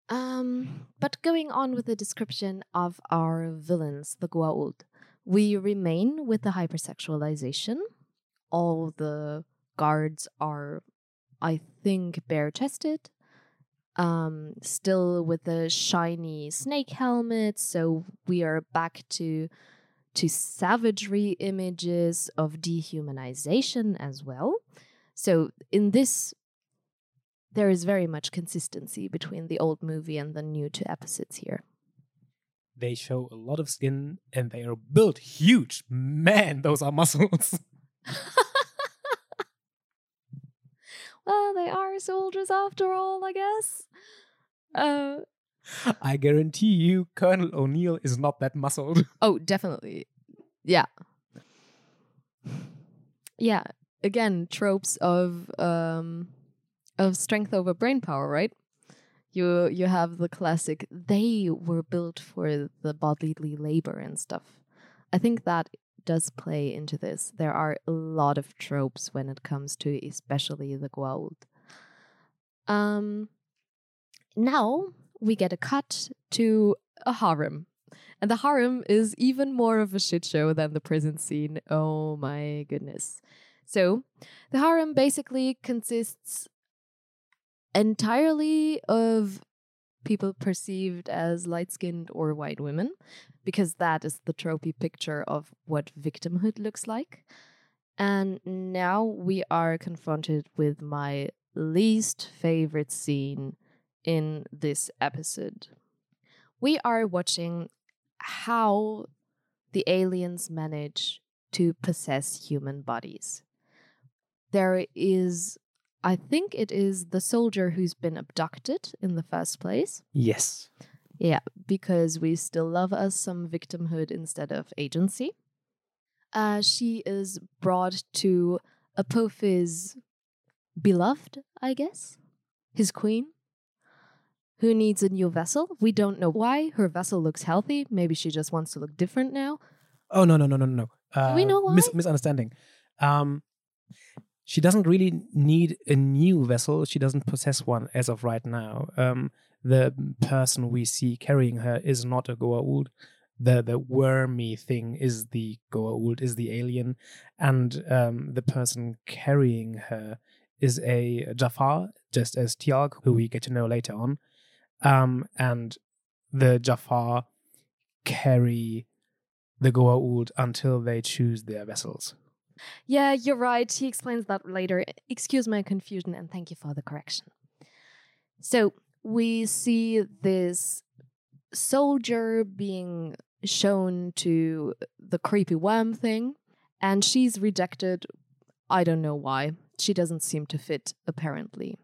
Um, but going on with the description of our villains, the Goa'uld, we remain with the hypersexualization. All the guards are, I think, bare chested. Um, still with the shiny snake helmet. so we are back to to savagery images of dehumanization as well. So, in this, there is very much consistency between the old movie and the new two episodes here. They show a lot of skin and they are built huge. Man, those are muscles. [LAUGHS] [LAUGHS] well, they are soldiers after all, I guess. Uh, I guarantee you, Colonel O'Neill is not that muscled. [LAUGHS] Oh, definitely. Yeah. Yeah. Again, tropes of um of strength over brain power, right? You you have the classic they were built for the bodily labor and stuff. I think that does play into this. There are a lot of tropes when it comes to especially the Goa'uld. Um now we get a cut to a harem. And the harem is even more of a shit show than the prison scene. Oh my goodness. So, the harem basically consists entirely of people perceived as light skinned or white women, because that is the tropey picture of what victimhood looks like. And now we are confronted with my least favorite scene in this episode. We are watching how the aliens manage to possess human bodies. There is, I think it is the soldier who's been abducted in the first place. Yes. Yeah, because we still love us some victimhood instead of agency. Uh, she is brought to Apophis' beloved, I guess, his queen, who needs a new vessel. We don't know why. Her vessel looks healthy. Maybe she just wants to look different now. Oh no no no no no. Uh, we know mis- misunderstanding. Um, she doesn't really need a new vessel. She doesn't possess one as of right now. Um, the person we see carrying her is not a Goa'uld. The the wormy thing is the Goa'uld, is the alien, and um, the person carrying her is a Jaffa, just as Teal'c, who we get to know later on. Um, and the Jaffa carry the Goa'uld until they choose their vessels. Yeah, you're right. He explains that later. Excuse my confusion and thank you for the correction. So we see this soldier being shown to the creepy worm thing, and she's rejected. I don't know why. She doesn't seem to fit, apparently.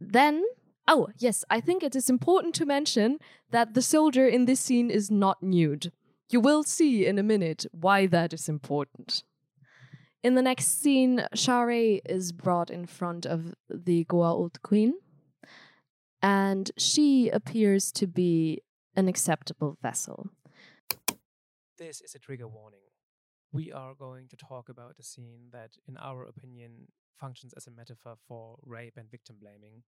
Then, oh, yes, I think it is important to mention that the soldier in this scene is not nude. You will see in a minute why that is important. In the next scene, Sha're is brought in front of the Goa'uld queen, and she appears to be an acceptable vessel. This is a trigger warning. We are going to talk about a scene that, in our opinion, functions as a metaphor for rape and victim blaming.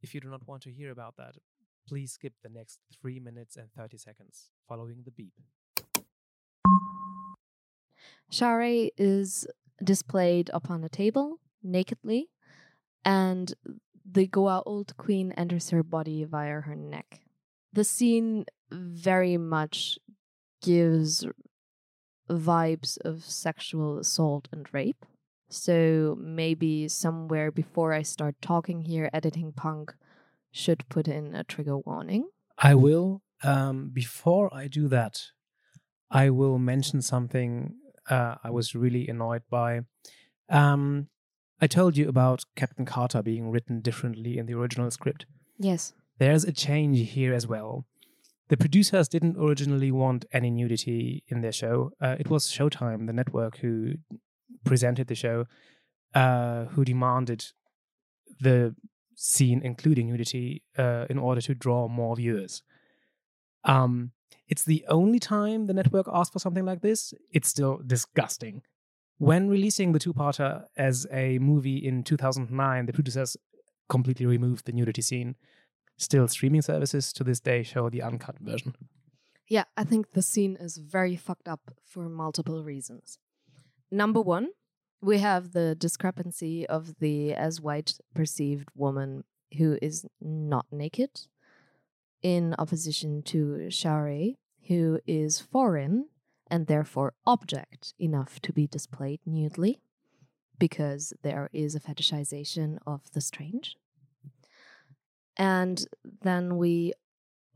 If you do not want to hear about that, please skip the next 3 minutes and 30 seconds following the beep. Sha're is displayed upon a table nakedly, and the Goa'uld queen enters her body via her neck. The scene very much gives vibes of sexual assault and rape. So maybe somewhere before I start talking here, editing punk should put in a trigger warning. I will. Um, before I do that, I will mention something uh, I was really annoyed by. Um, I told you about Captain Carter being written differently in the original script. Yes. There's a change here as well. The producers didn't originally want any nudity in their show. Uh, it was Showtime, the network, who presented the show, uh, who demanded the scene including nudity uh, in order to draw more viewers. Um, it's the only time the network asked for something like this. It's still disgusting. When releasing the two-parter as a movie in 2009, the producers completely removed the nudity scene. Still, streaming services to this day show the uncut version. Yeah, I think the scene is very fucked up for multiple reasons. Number one, we have the discrepancy of the as white perceived woman who is not naked, in opposition to Sha're, who is foreign and therefore object enough to be displayed nudely, because there is a fetishization of the strange. And then we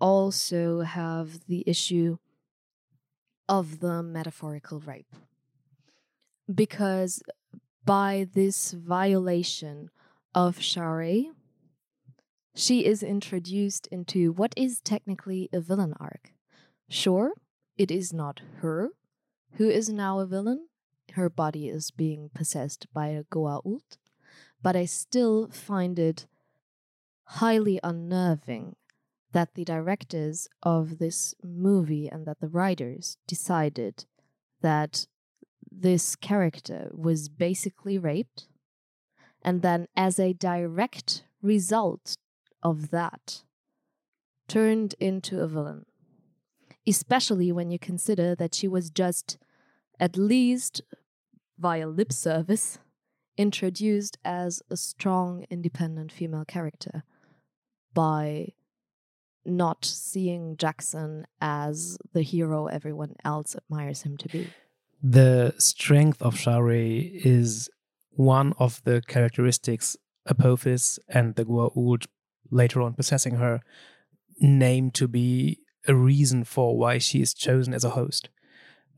also have the issue of the metaphorical rape. Because by this violation of Sha're, she is introduced into what is technically a villain arc. Sure, it is not her who is now a villain. Her body is being possessed by a Goa'uld, but I still find it highly unnerving that the directors of this movie and that the writers decided that this character was basically raped, and then, as a direct result of that, turned into a villain. Especially when you consider that she was just at least via lip service, introduced as a strong, independent female character by not seeing Jackson as the hero everyone else admires him to be. The strength of Sha're is one of the characteristics Apophis and the Goa'uld later on possessing her name to be a reason for why she is chosen as a host.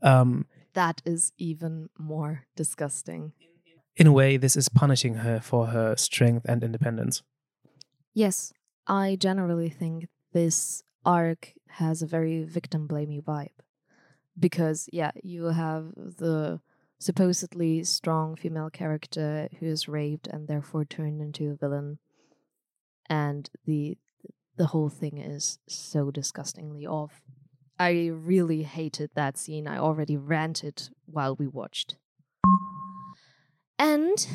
Um, that is even more disgusting. In a way, this is punishing her for her strength and independence. Yes, I generally think this arc has a very victim blamey vibe. Because, yeah, you have the supposedly strong female character who is raped and therefore turned into a villain. And the the whole thing is so disgustingly off. I really hated that scene. I already ranted while we watched. And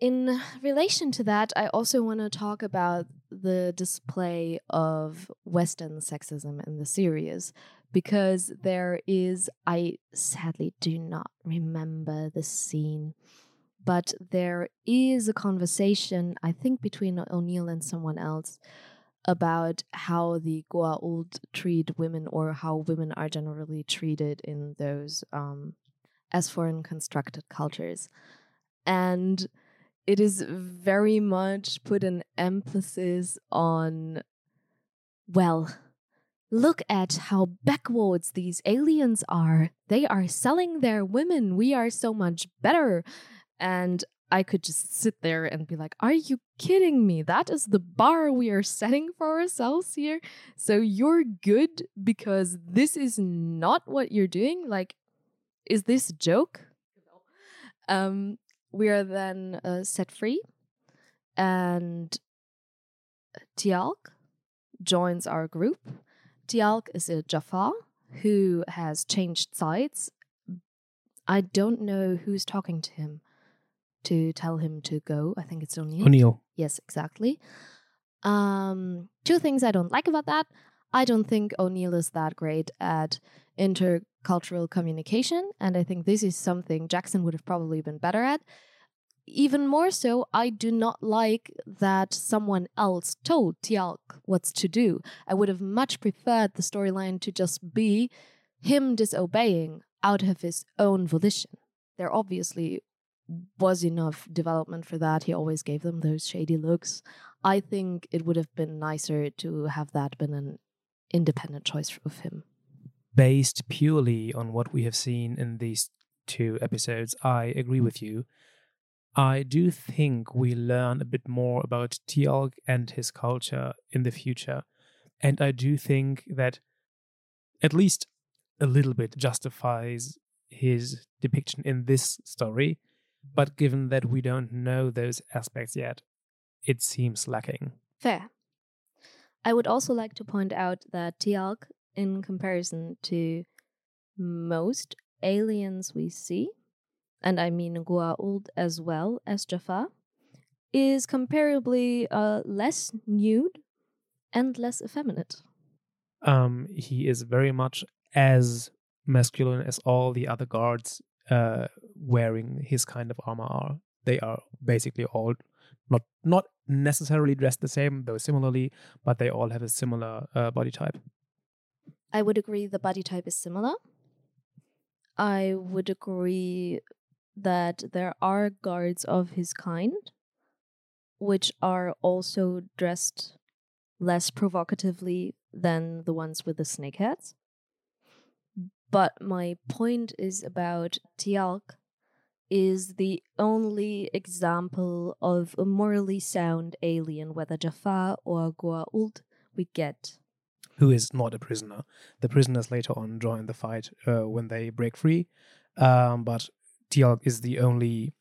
in relation to that, I also want to talk about the display of Western sexism in the series because there is, I sadly do not remember the scene, but there is a conversation, I think, between O'Neill and someone else about how the Goa'uld treat women or how women are generally treated in those um, as foreign constructed cultures. And it is very much put an emphasis on, well, look at how backwards these aliens are. They are selling their women. We are so much better. And I could just sit there and be like, Are you kidding me? That is the bar we are setting for ourselves here. So you're good because this is not what you're doing? Like, is this a joke? Um, we are then uh, set free, and Teal'c joins our group. Teal'c is a Jaffa who has changed sides. I don't know who's talking to him to tell him to go. I think it's O'Neill. O'Neill. Yes, exactly. Um, two things I don't like about that. I don't think O'Neill is that great at intercultural communication, and I think this is something Jackson would have probably been better at. Even more so, I do not like that someone else told Teal'c what's to do. I would have much preferred the storyline to just be him disobeying out of his own volition. There obviously was enough development for that. He always gave them those shady looks. I think it would have been nicer to have that been an independent choice of him. Based purely on what we have seen in these two episodes, I agree with you. I do think we learn a bit more about Teal'c and his culture in the future. And I do think that at least a little bit justifies his depiction in this story but given that we don't know those aspects yet, it seems lacking. Fair. I would also like to point out that Teal'c, in comparison to most aliens we see, and I mean Goa'uld as well as Jaffa, is comparably uh, less nude and less effeminate. Um, he is very much as masculine as all the other guards uh, wearing his kind of armor are. They are basically all not not necessarily dressed the same, though similarly, but they all have a similar uh, body type. I would agree the body type is similar. I would agree that there are guards of his kind, which are also dressed less provocatively than the ones with the snake heads. But my point is about Teal'c is the only example of a morally sound alien, whether Jaffa or Goa'uld, we get. Who is not a prisoner. The prisoners later on join the fight uh, when they break free. Um, but Teal'c is the only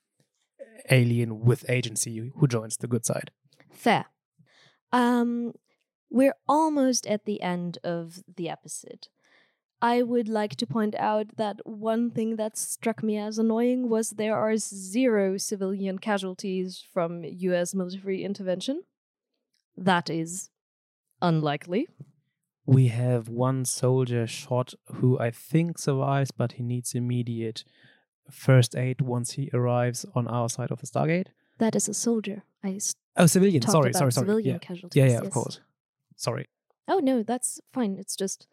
alien with agency who joins the good side. Fair. Um, we're almost at the end of the episode. I would like to point out that one thing that struck me as annoying was there are zero civilian casualties from US military intervention. That is unlikely. We have one soldier shot who I think survives, but he needs immediate first aid once he arrives on our side of the Stargate? That is a soldier. I Oh, civilian. Sorry, sorry, sorry. civilian Yeah. casualties. yeah, yeah, of yes. course. Sorry. Oh no, that's fine. It's just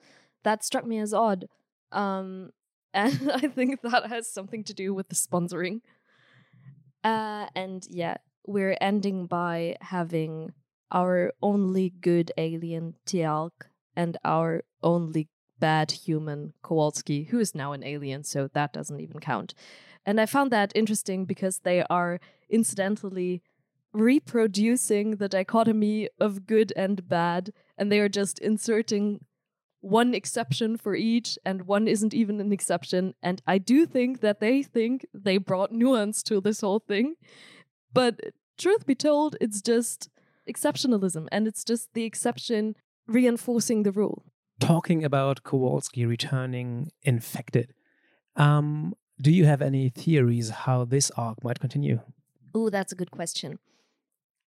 that struck me as odd. Um [LAUGHS] and I think that has something to do with the sponsoring. Uh and yeah, we're ending by having our only good alien Teal'c and our only bad human Kawalsky, who is now an alien, so that doesn't even count. And I found that interesting because they are incidentally reproducing the dichotomy of good and bad, and they are just inserting one exception for each, and one isn't even an exception. And I do think that they think they brought nuance to this whole thing. But truth be told, it's just exceptionalism, and it's just the exception reinforcing the rule. Talking about Kawalsky returning infected, um, do you have any theories how this arc might continue? Oh, that's a good question.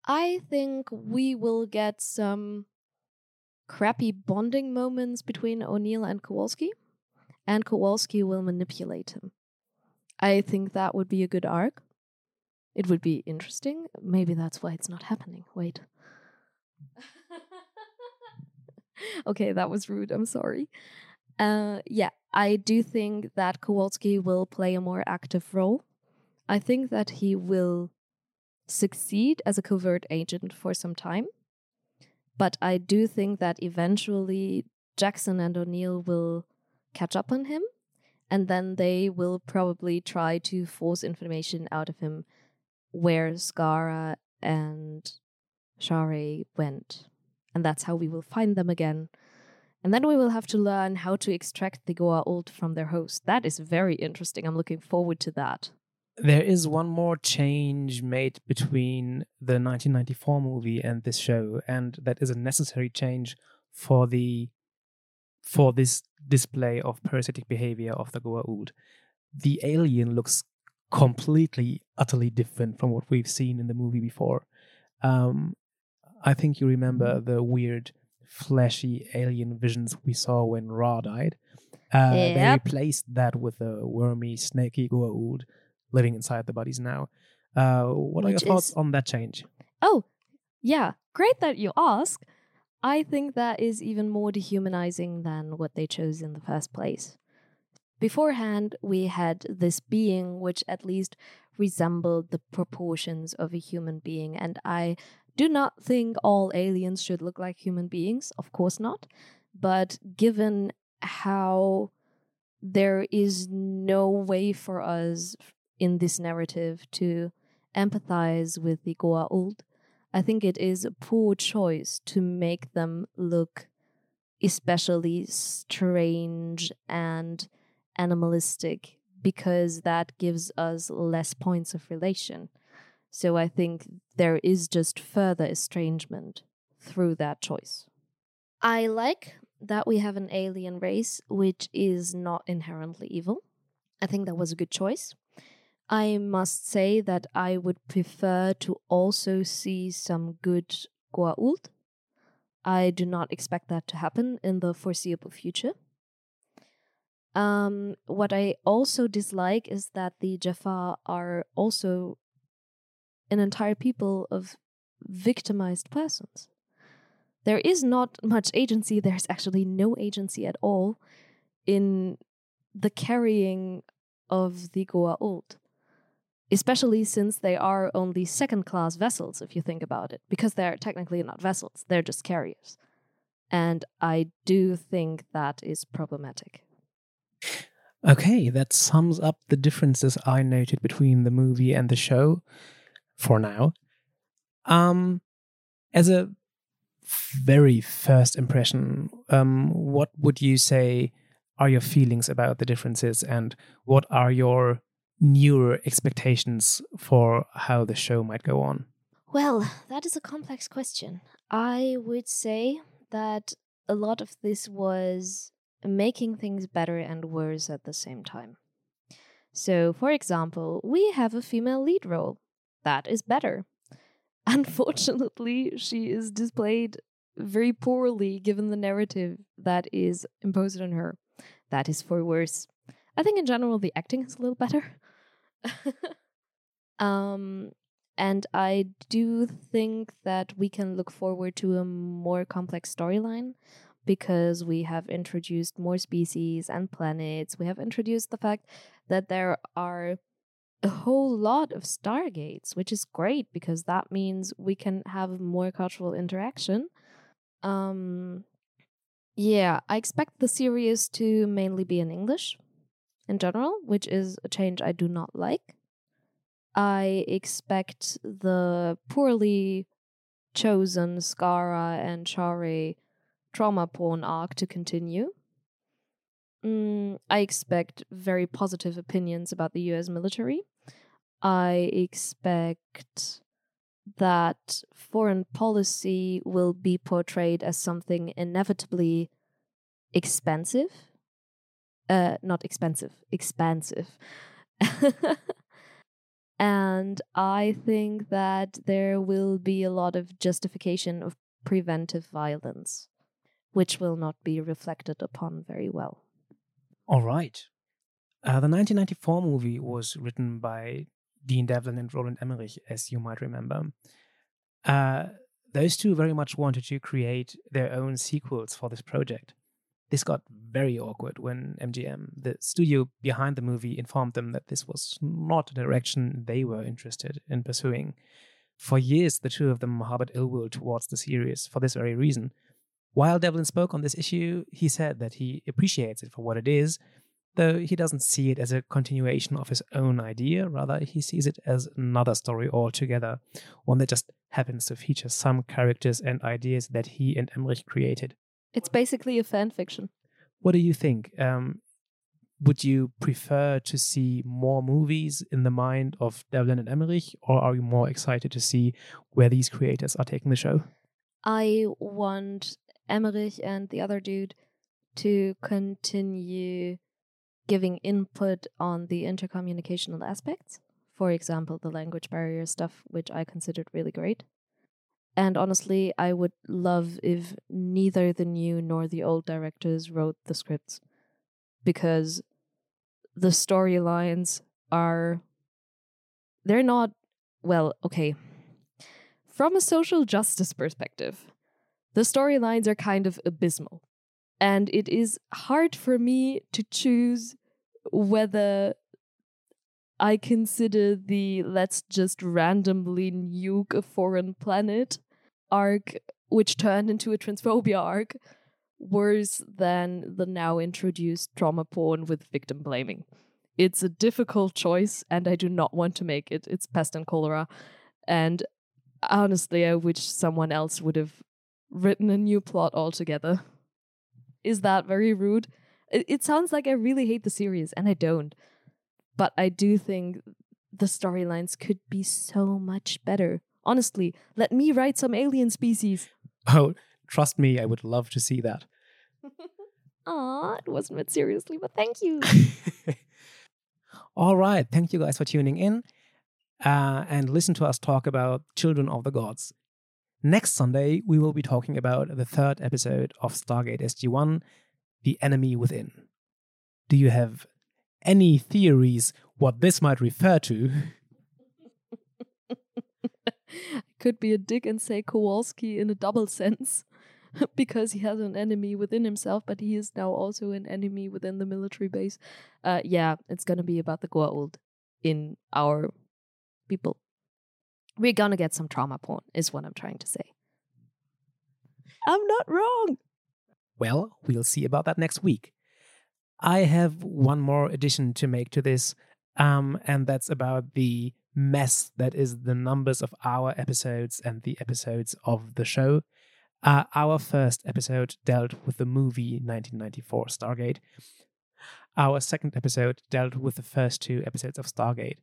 I think we will get some crappy bonding moments between O'Neill and Kawalsky, and Kawalsky will manipulate him. I think that would be a good arc. It would be interesting. Maybe that's why it's not happening. Wait. [LAUGHS] [LAUGHS] okay, that was rude. I'm sorry. Uh, yeah, I do think that Kawalsky will play a more active role. I think that he will succeed as a covert agent for some time. But I do think that eventually Jackson and O'Neill will catch up on him, and then they will probably try to force information out of him where Skaara and Sha're went. And that's how we will find them again. And then we will have to learn how to extract the Goa'uld from their host. That is very interesting. I'm looking forward to that. There is one more change made between the 1994 movie and this show, and that is a necessary change for the for this display of parasitic behavior of the Goa'uld. The alien looks completely, utterly different from what we've seen in the movie before. Um, I think you remember the weird, flashy alien visions we saw when Ra died. Uh, They replaced that with a wormy, snaky Goa'uld living inside the bodies now. Uh, what are Which your thoughts is- on that change? Oh, yeah. Great that you ask. I think that is even more dehumanizing than what they chose in the first place. Beforehand, we had this being which at least resembled the proportions of a human being, and I do not think all aliens should look like human beings, of course not. But given how there is no way for us in this narrative to empathize with the Goa'uld, I think it is a poor choice to make them look especially strange and animalistic because that gives us less points of relation. So I think there is just further estrangement through that choice. I like that we have an alien race which is not inherently evil. I think that was a good choice. I must say that I would prefer to also see some good Goa'uld. I do not expect that to happen in the foreseeable future. Um, what I also dislike is that the Jaffa are also an entire people of victimized persons. There is not much agency, there's actually no agency at all in the carrying of the Goa'uld especially since they are only second class vessels, if you think about it, because they're technically not vessels, they're just carriers. And I do think that is problematic. Okay, that sums up the differences I noted between the movie and the show for now. Um, as a very first impression, um, what would you say are your feelings about the differences, and what are your newer expectations for how the show might go on? Well, that is a complex question. I would say that a lot of this was making things better and worse at the same time. So, for example, we have a female lead role. That is better. [LAUGHS] Unfortunately, she is displayed very poorly given the narrative that is imposed on her. That is for worse. I think in general the acting is a little better. [LAUGHS] um, and I do think that we can look forward to a more complex storyline because we have introduced more species and planets. We have introduced the fact that there are a whole lot of stargates, which is great because that means we can have more cultural interaction. Um, yeah, I expect the series to mainly be in English in general, which is a change I do not like. I expect the poorly chosen Skaara and Sha're trauma porn arc to continue. Mm, I expect very positive opinions about the US military. I expect that foreign policy will be portrayed as something inevitably expensive. Uh, not expensive, expansive. [LAUGHS] and I think that there will be a lot of justification of preventive violence, which will not be reflected upon very well. All right. Uh, the 1994 movie was written by Dean Devlin and Roland Emmerich, as you might remember. Uh, those two very much wanted to create their own sequels for this project. This got very awkward when MGM, the studio behind the movie, informed them that this was not a direction they were interested in pursuing. For years, the two of them harbored ill will towards the series for this very reason. While Devlin spoke on this issue, he said that he appreciates it for what it is, though he doesn't see it as a continuation of his own idea, rather, he sees it as another story altogether, one that just happens to feature some characters and ideas that he and Emmerich created. It's basically a fan fiction. What do you think? Um, would you prefer to see more movies in the mind of Devlin and Emmerich, or are you more excited to see where these creators are taking the show? I want Emmerich and the other dude to continue giving input on the intercommunicational aspects. For example, the language barrier stuff, which I considered really great. And honestly, I would love if neither the new nor the old directors wrote the scripts because the storylines are. They're not. Well, okay. From a social justice perspective, the storylines are kind of abysmal. And it is hard for me to choose whether I consider the let's just randomly nuke a foreign planet arc, which turned into a transphobia arc, worse than the now introduced trauma porn with victim blaming. It's a difficult choice, and I do not want to make it. It's pest and cholera. And honestly, I wish someone else would have written a new plot altogether. Is that very rude? It, it sounds like I really hate the series, and I don't. But I do think the storylines could be so much better. Honestly, let me write some alien species. Oh, trust me, I would love to see that. [LAUGHS] Aw, it wasn't meant seriously, but thank you. [LAUGHS] All right. Thank you guys for tuning in uh, and listen to us talk about Children of the Gods. Next Sunday, we will be talking about the third episode of Stargate SG1 The Enemy Within. Do you have any theories what this might refer to? [LAUGHS] Could be a dick and say Kawalsky in a double sense. [LAUGHS] because he has an enemy within himself, but he is now also an enemy within the military base. Uh, yeah, it's gonna be about the Goa'uld in our people. We're gonna get some trauma porn, is what I'm trying to say. I'm not wrong. Well, we'll see about that next week. I have one more addition to make to this, um, and that's about the mess that is the numbers of our episodes and the episodes of the show. Uh, our first episode dealt with the movie 1994 Stargate. Our second episode dealt with the first two episodes of Stargate,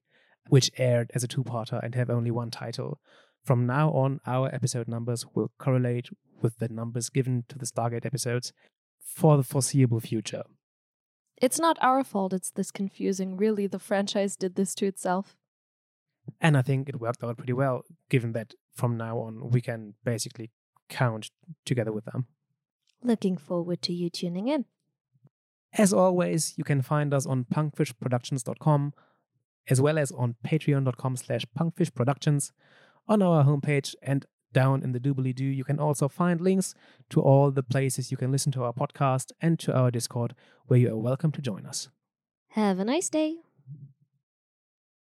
which aired as a two parter and have only one title. From now on, our episode numbers will correlate with the numbers given to the Stargate episodes for the foreseeable future. It's not our fault it's this confusing. Really, the franchise did this to itself. And I think it worked out pretty well, given that from now on we can basically count together with them. Looking forward to you tuning in. As always, you can find us on punkfischproductions.com, as well as on patreon.com slash punkfischproductions on our homepage and down in the doobly doo you can also find links to all the places you can listen to our podcast and to our discord where you are welcome to join us Have a nice day.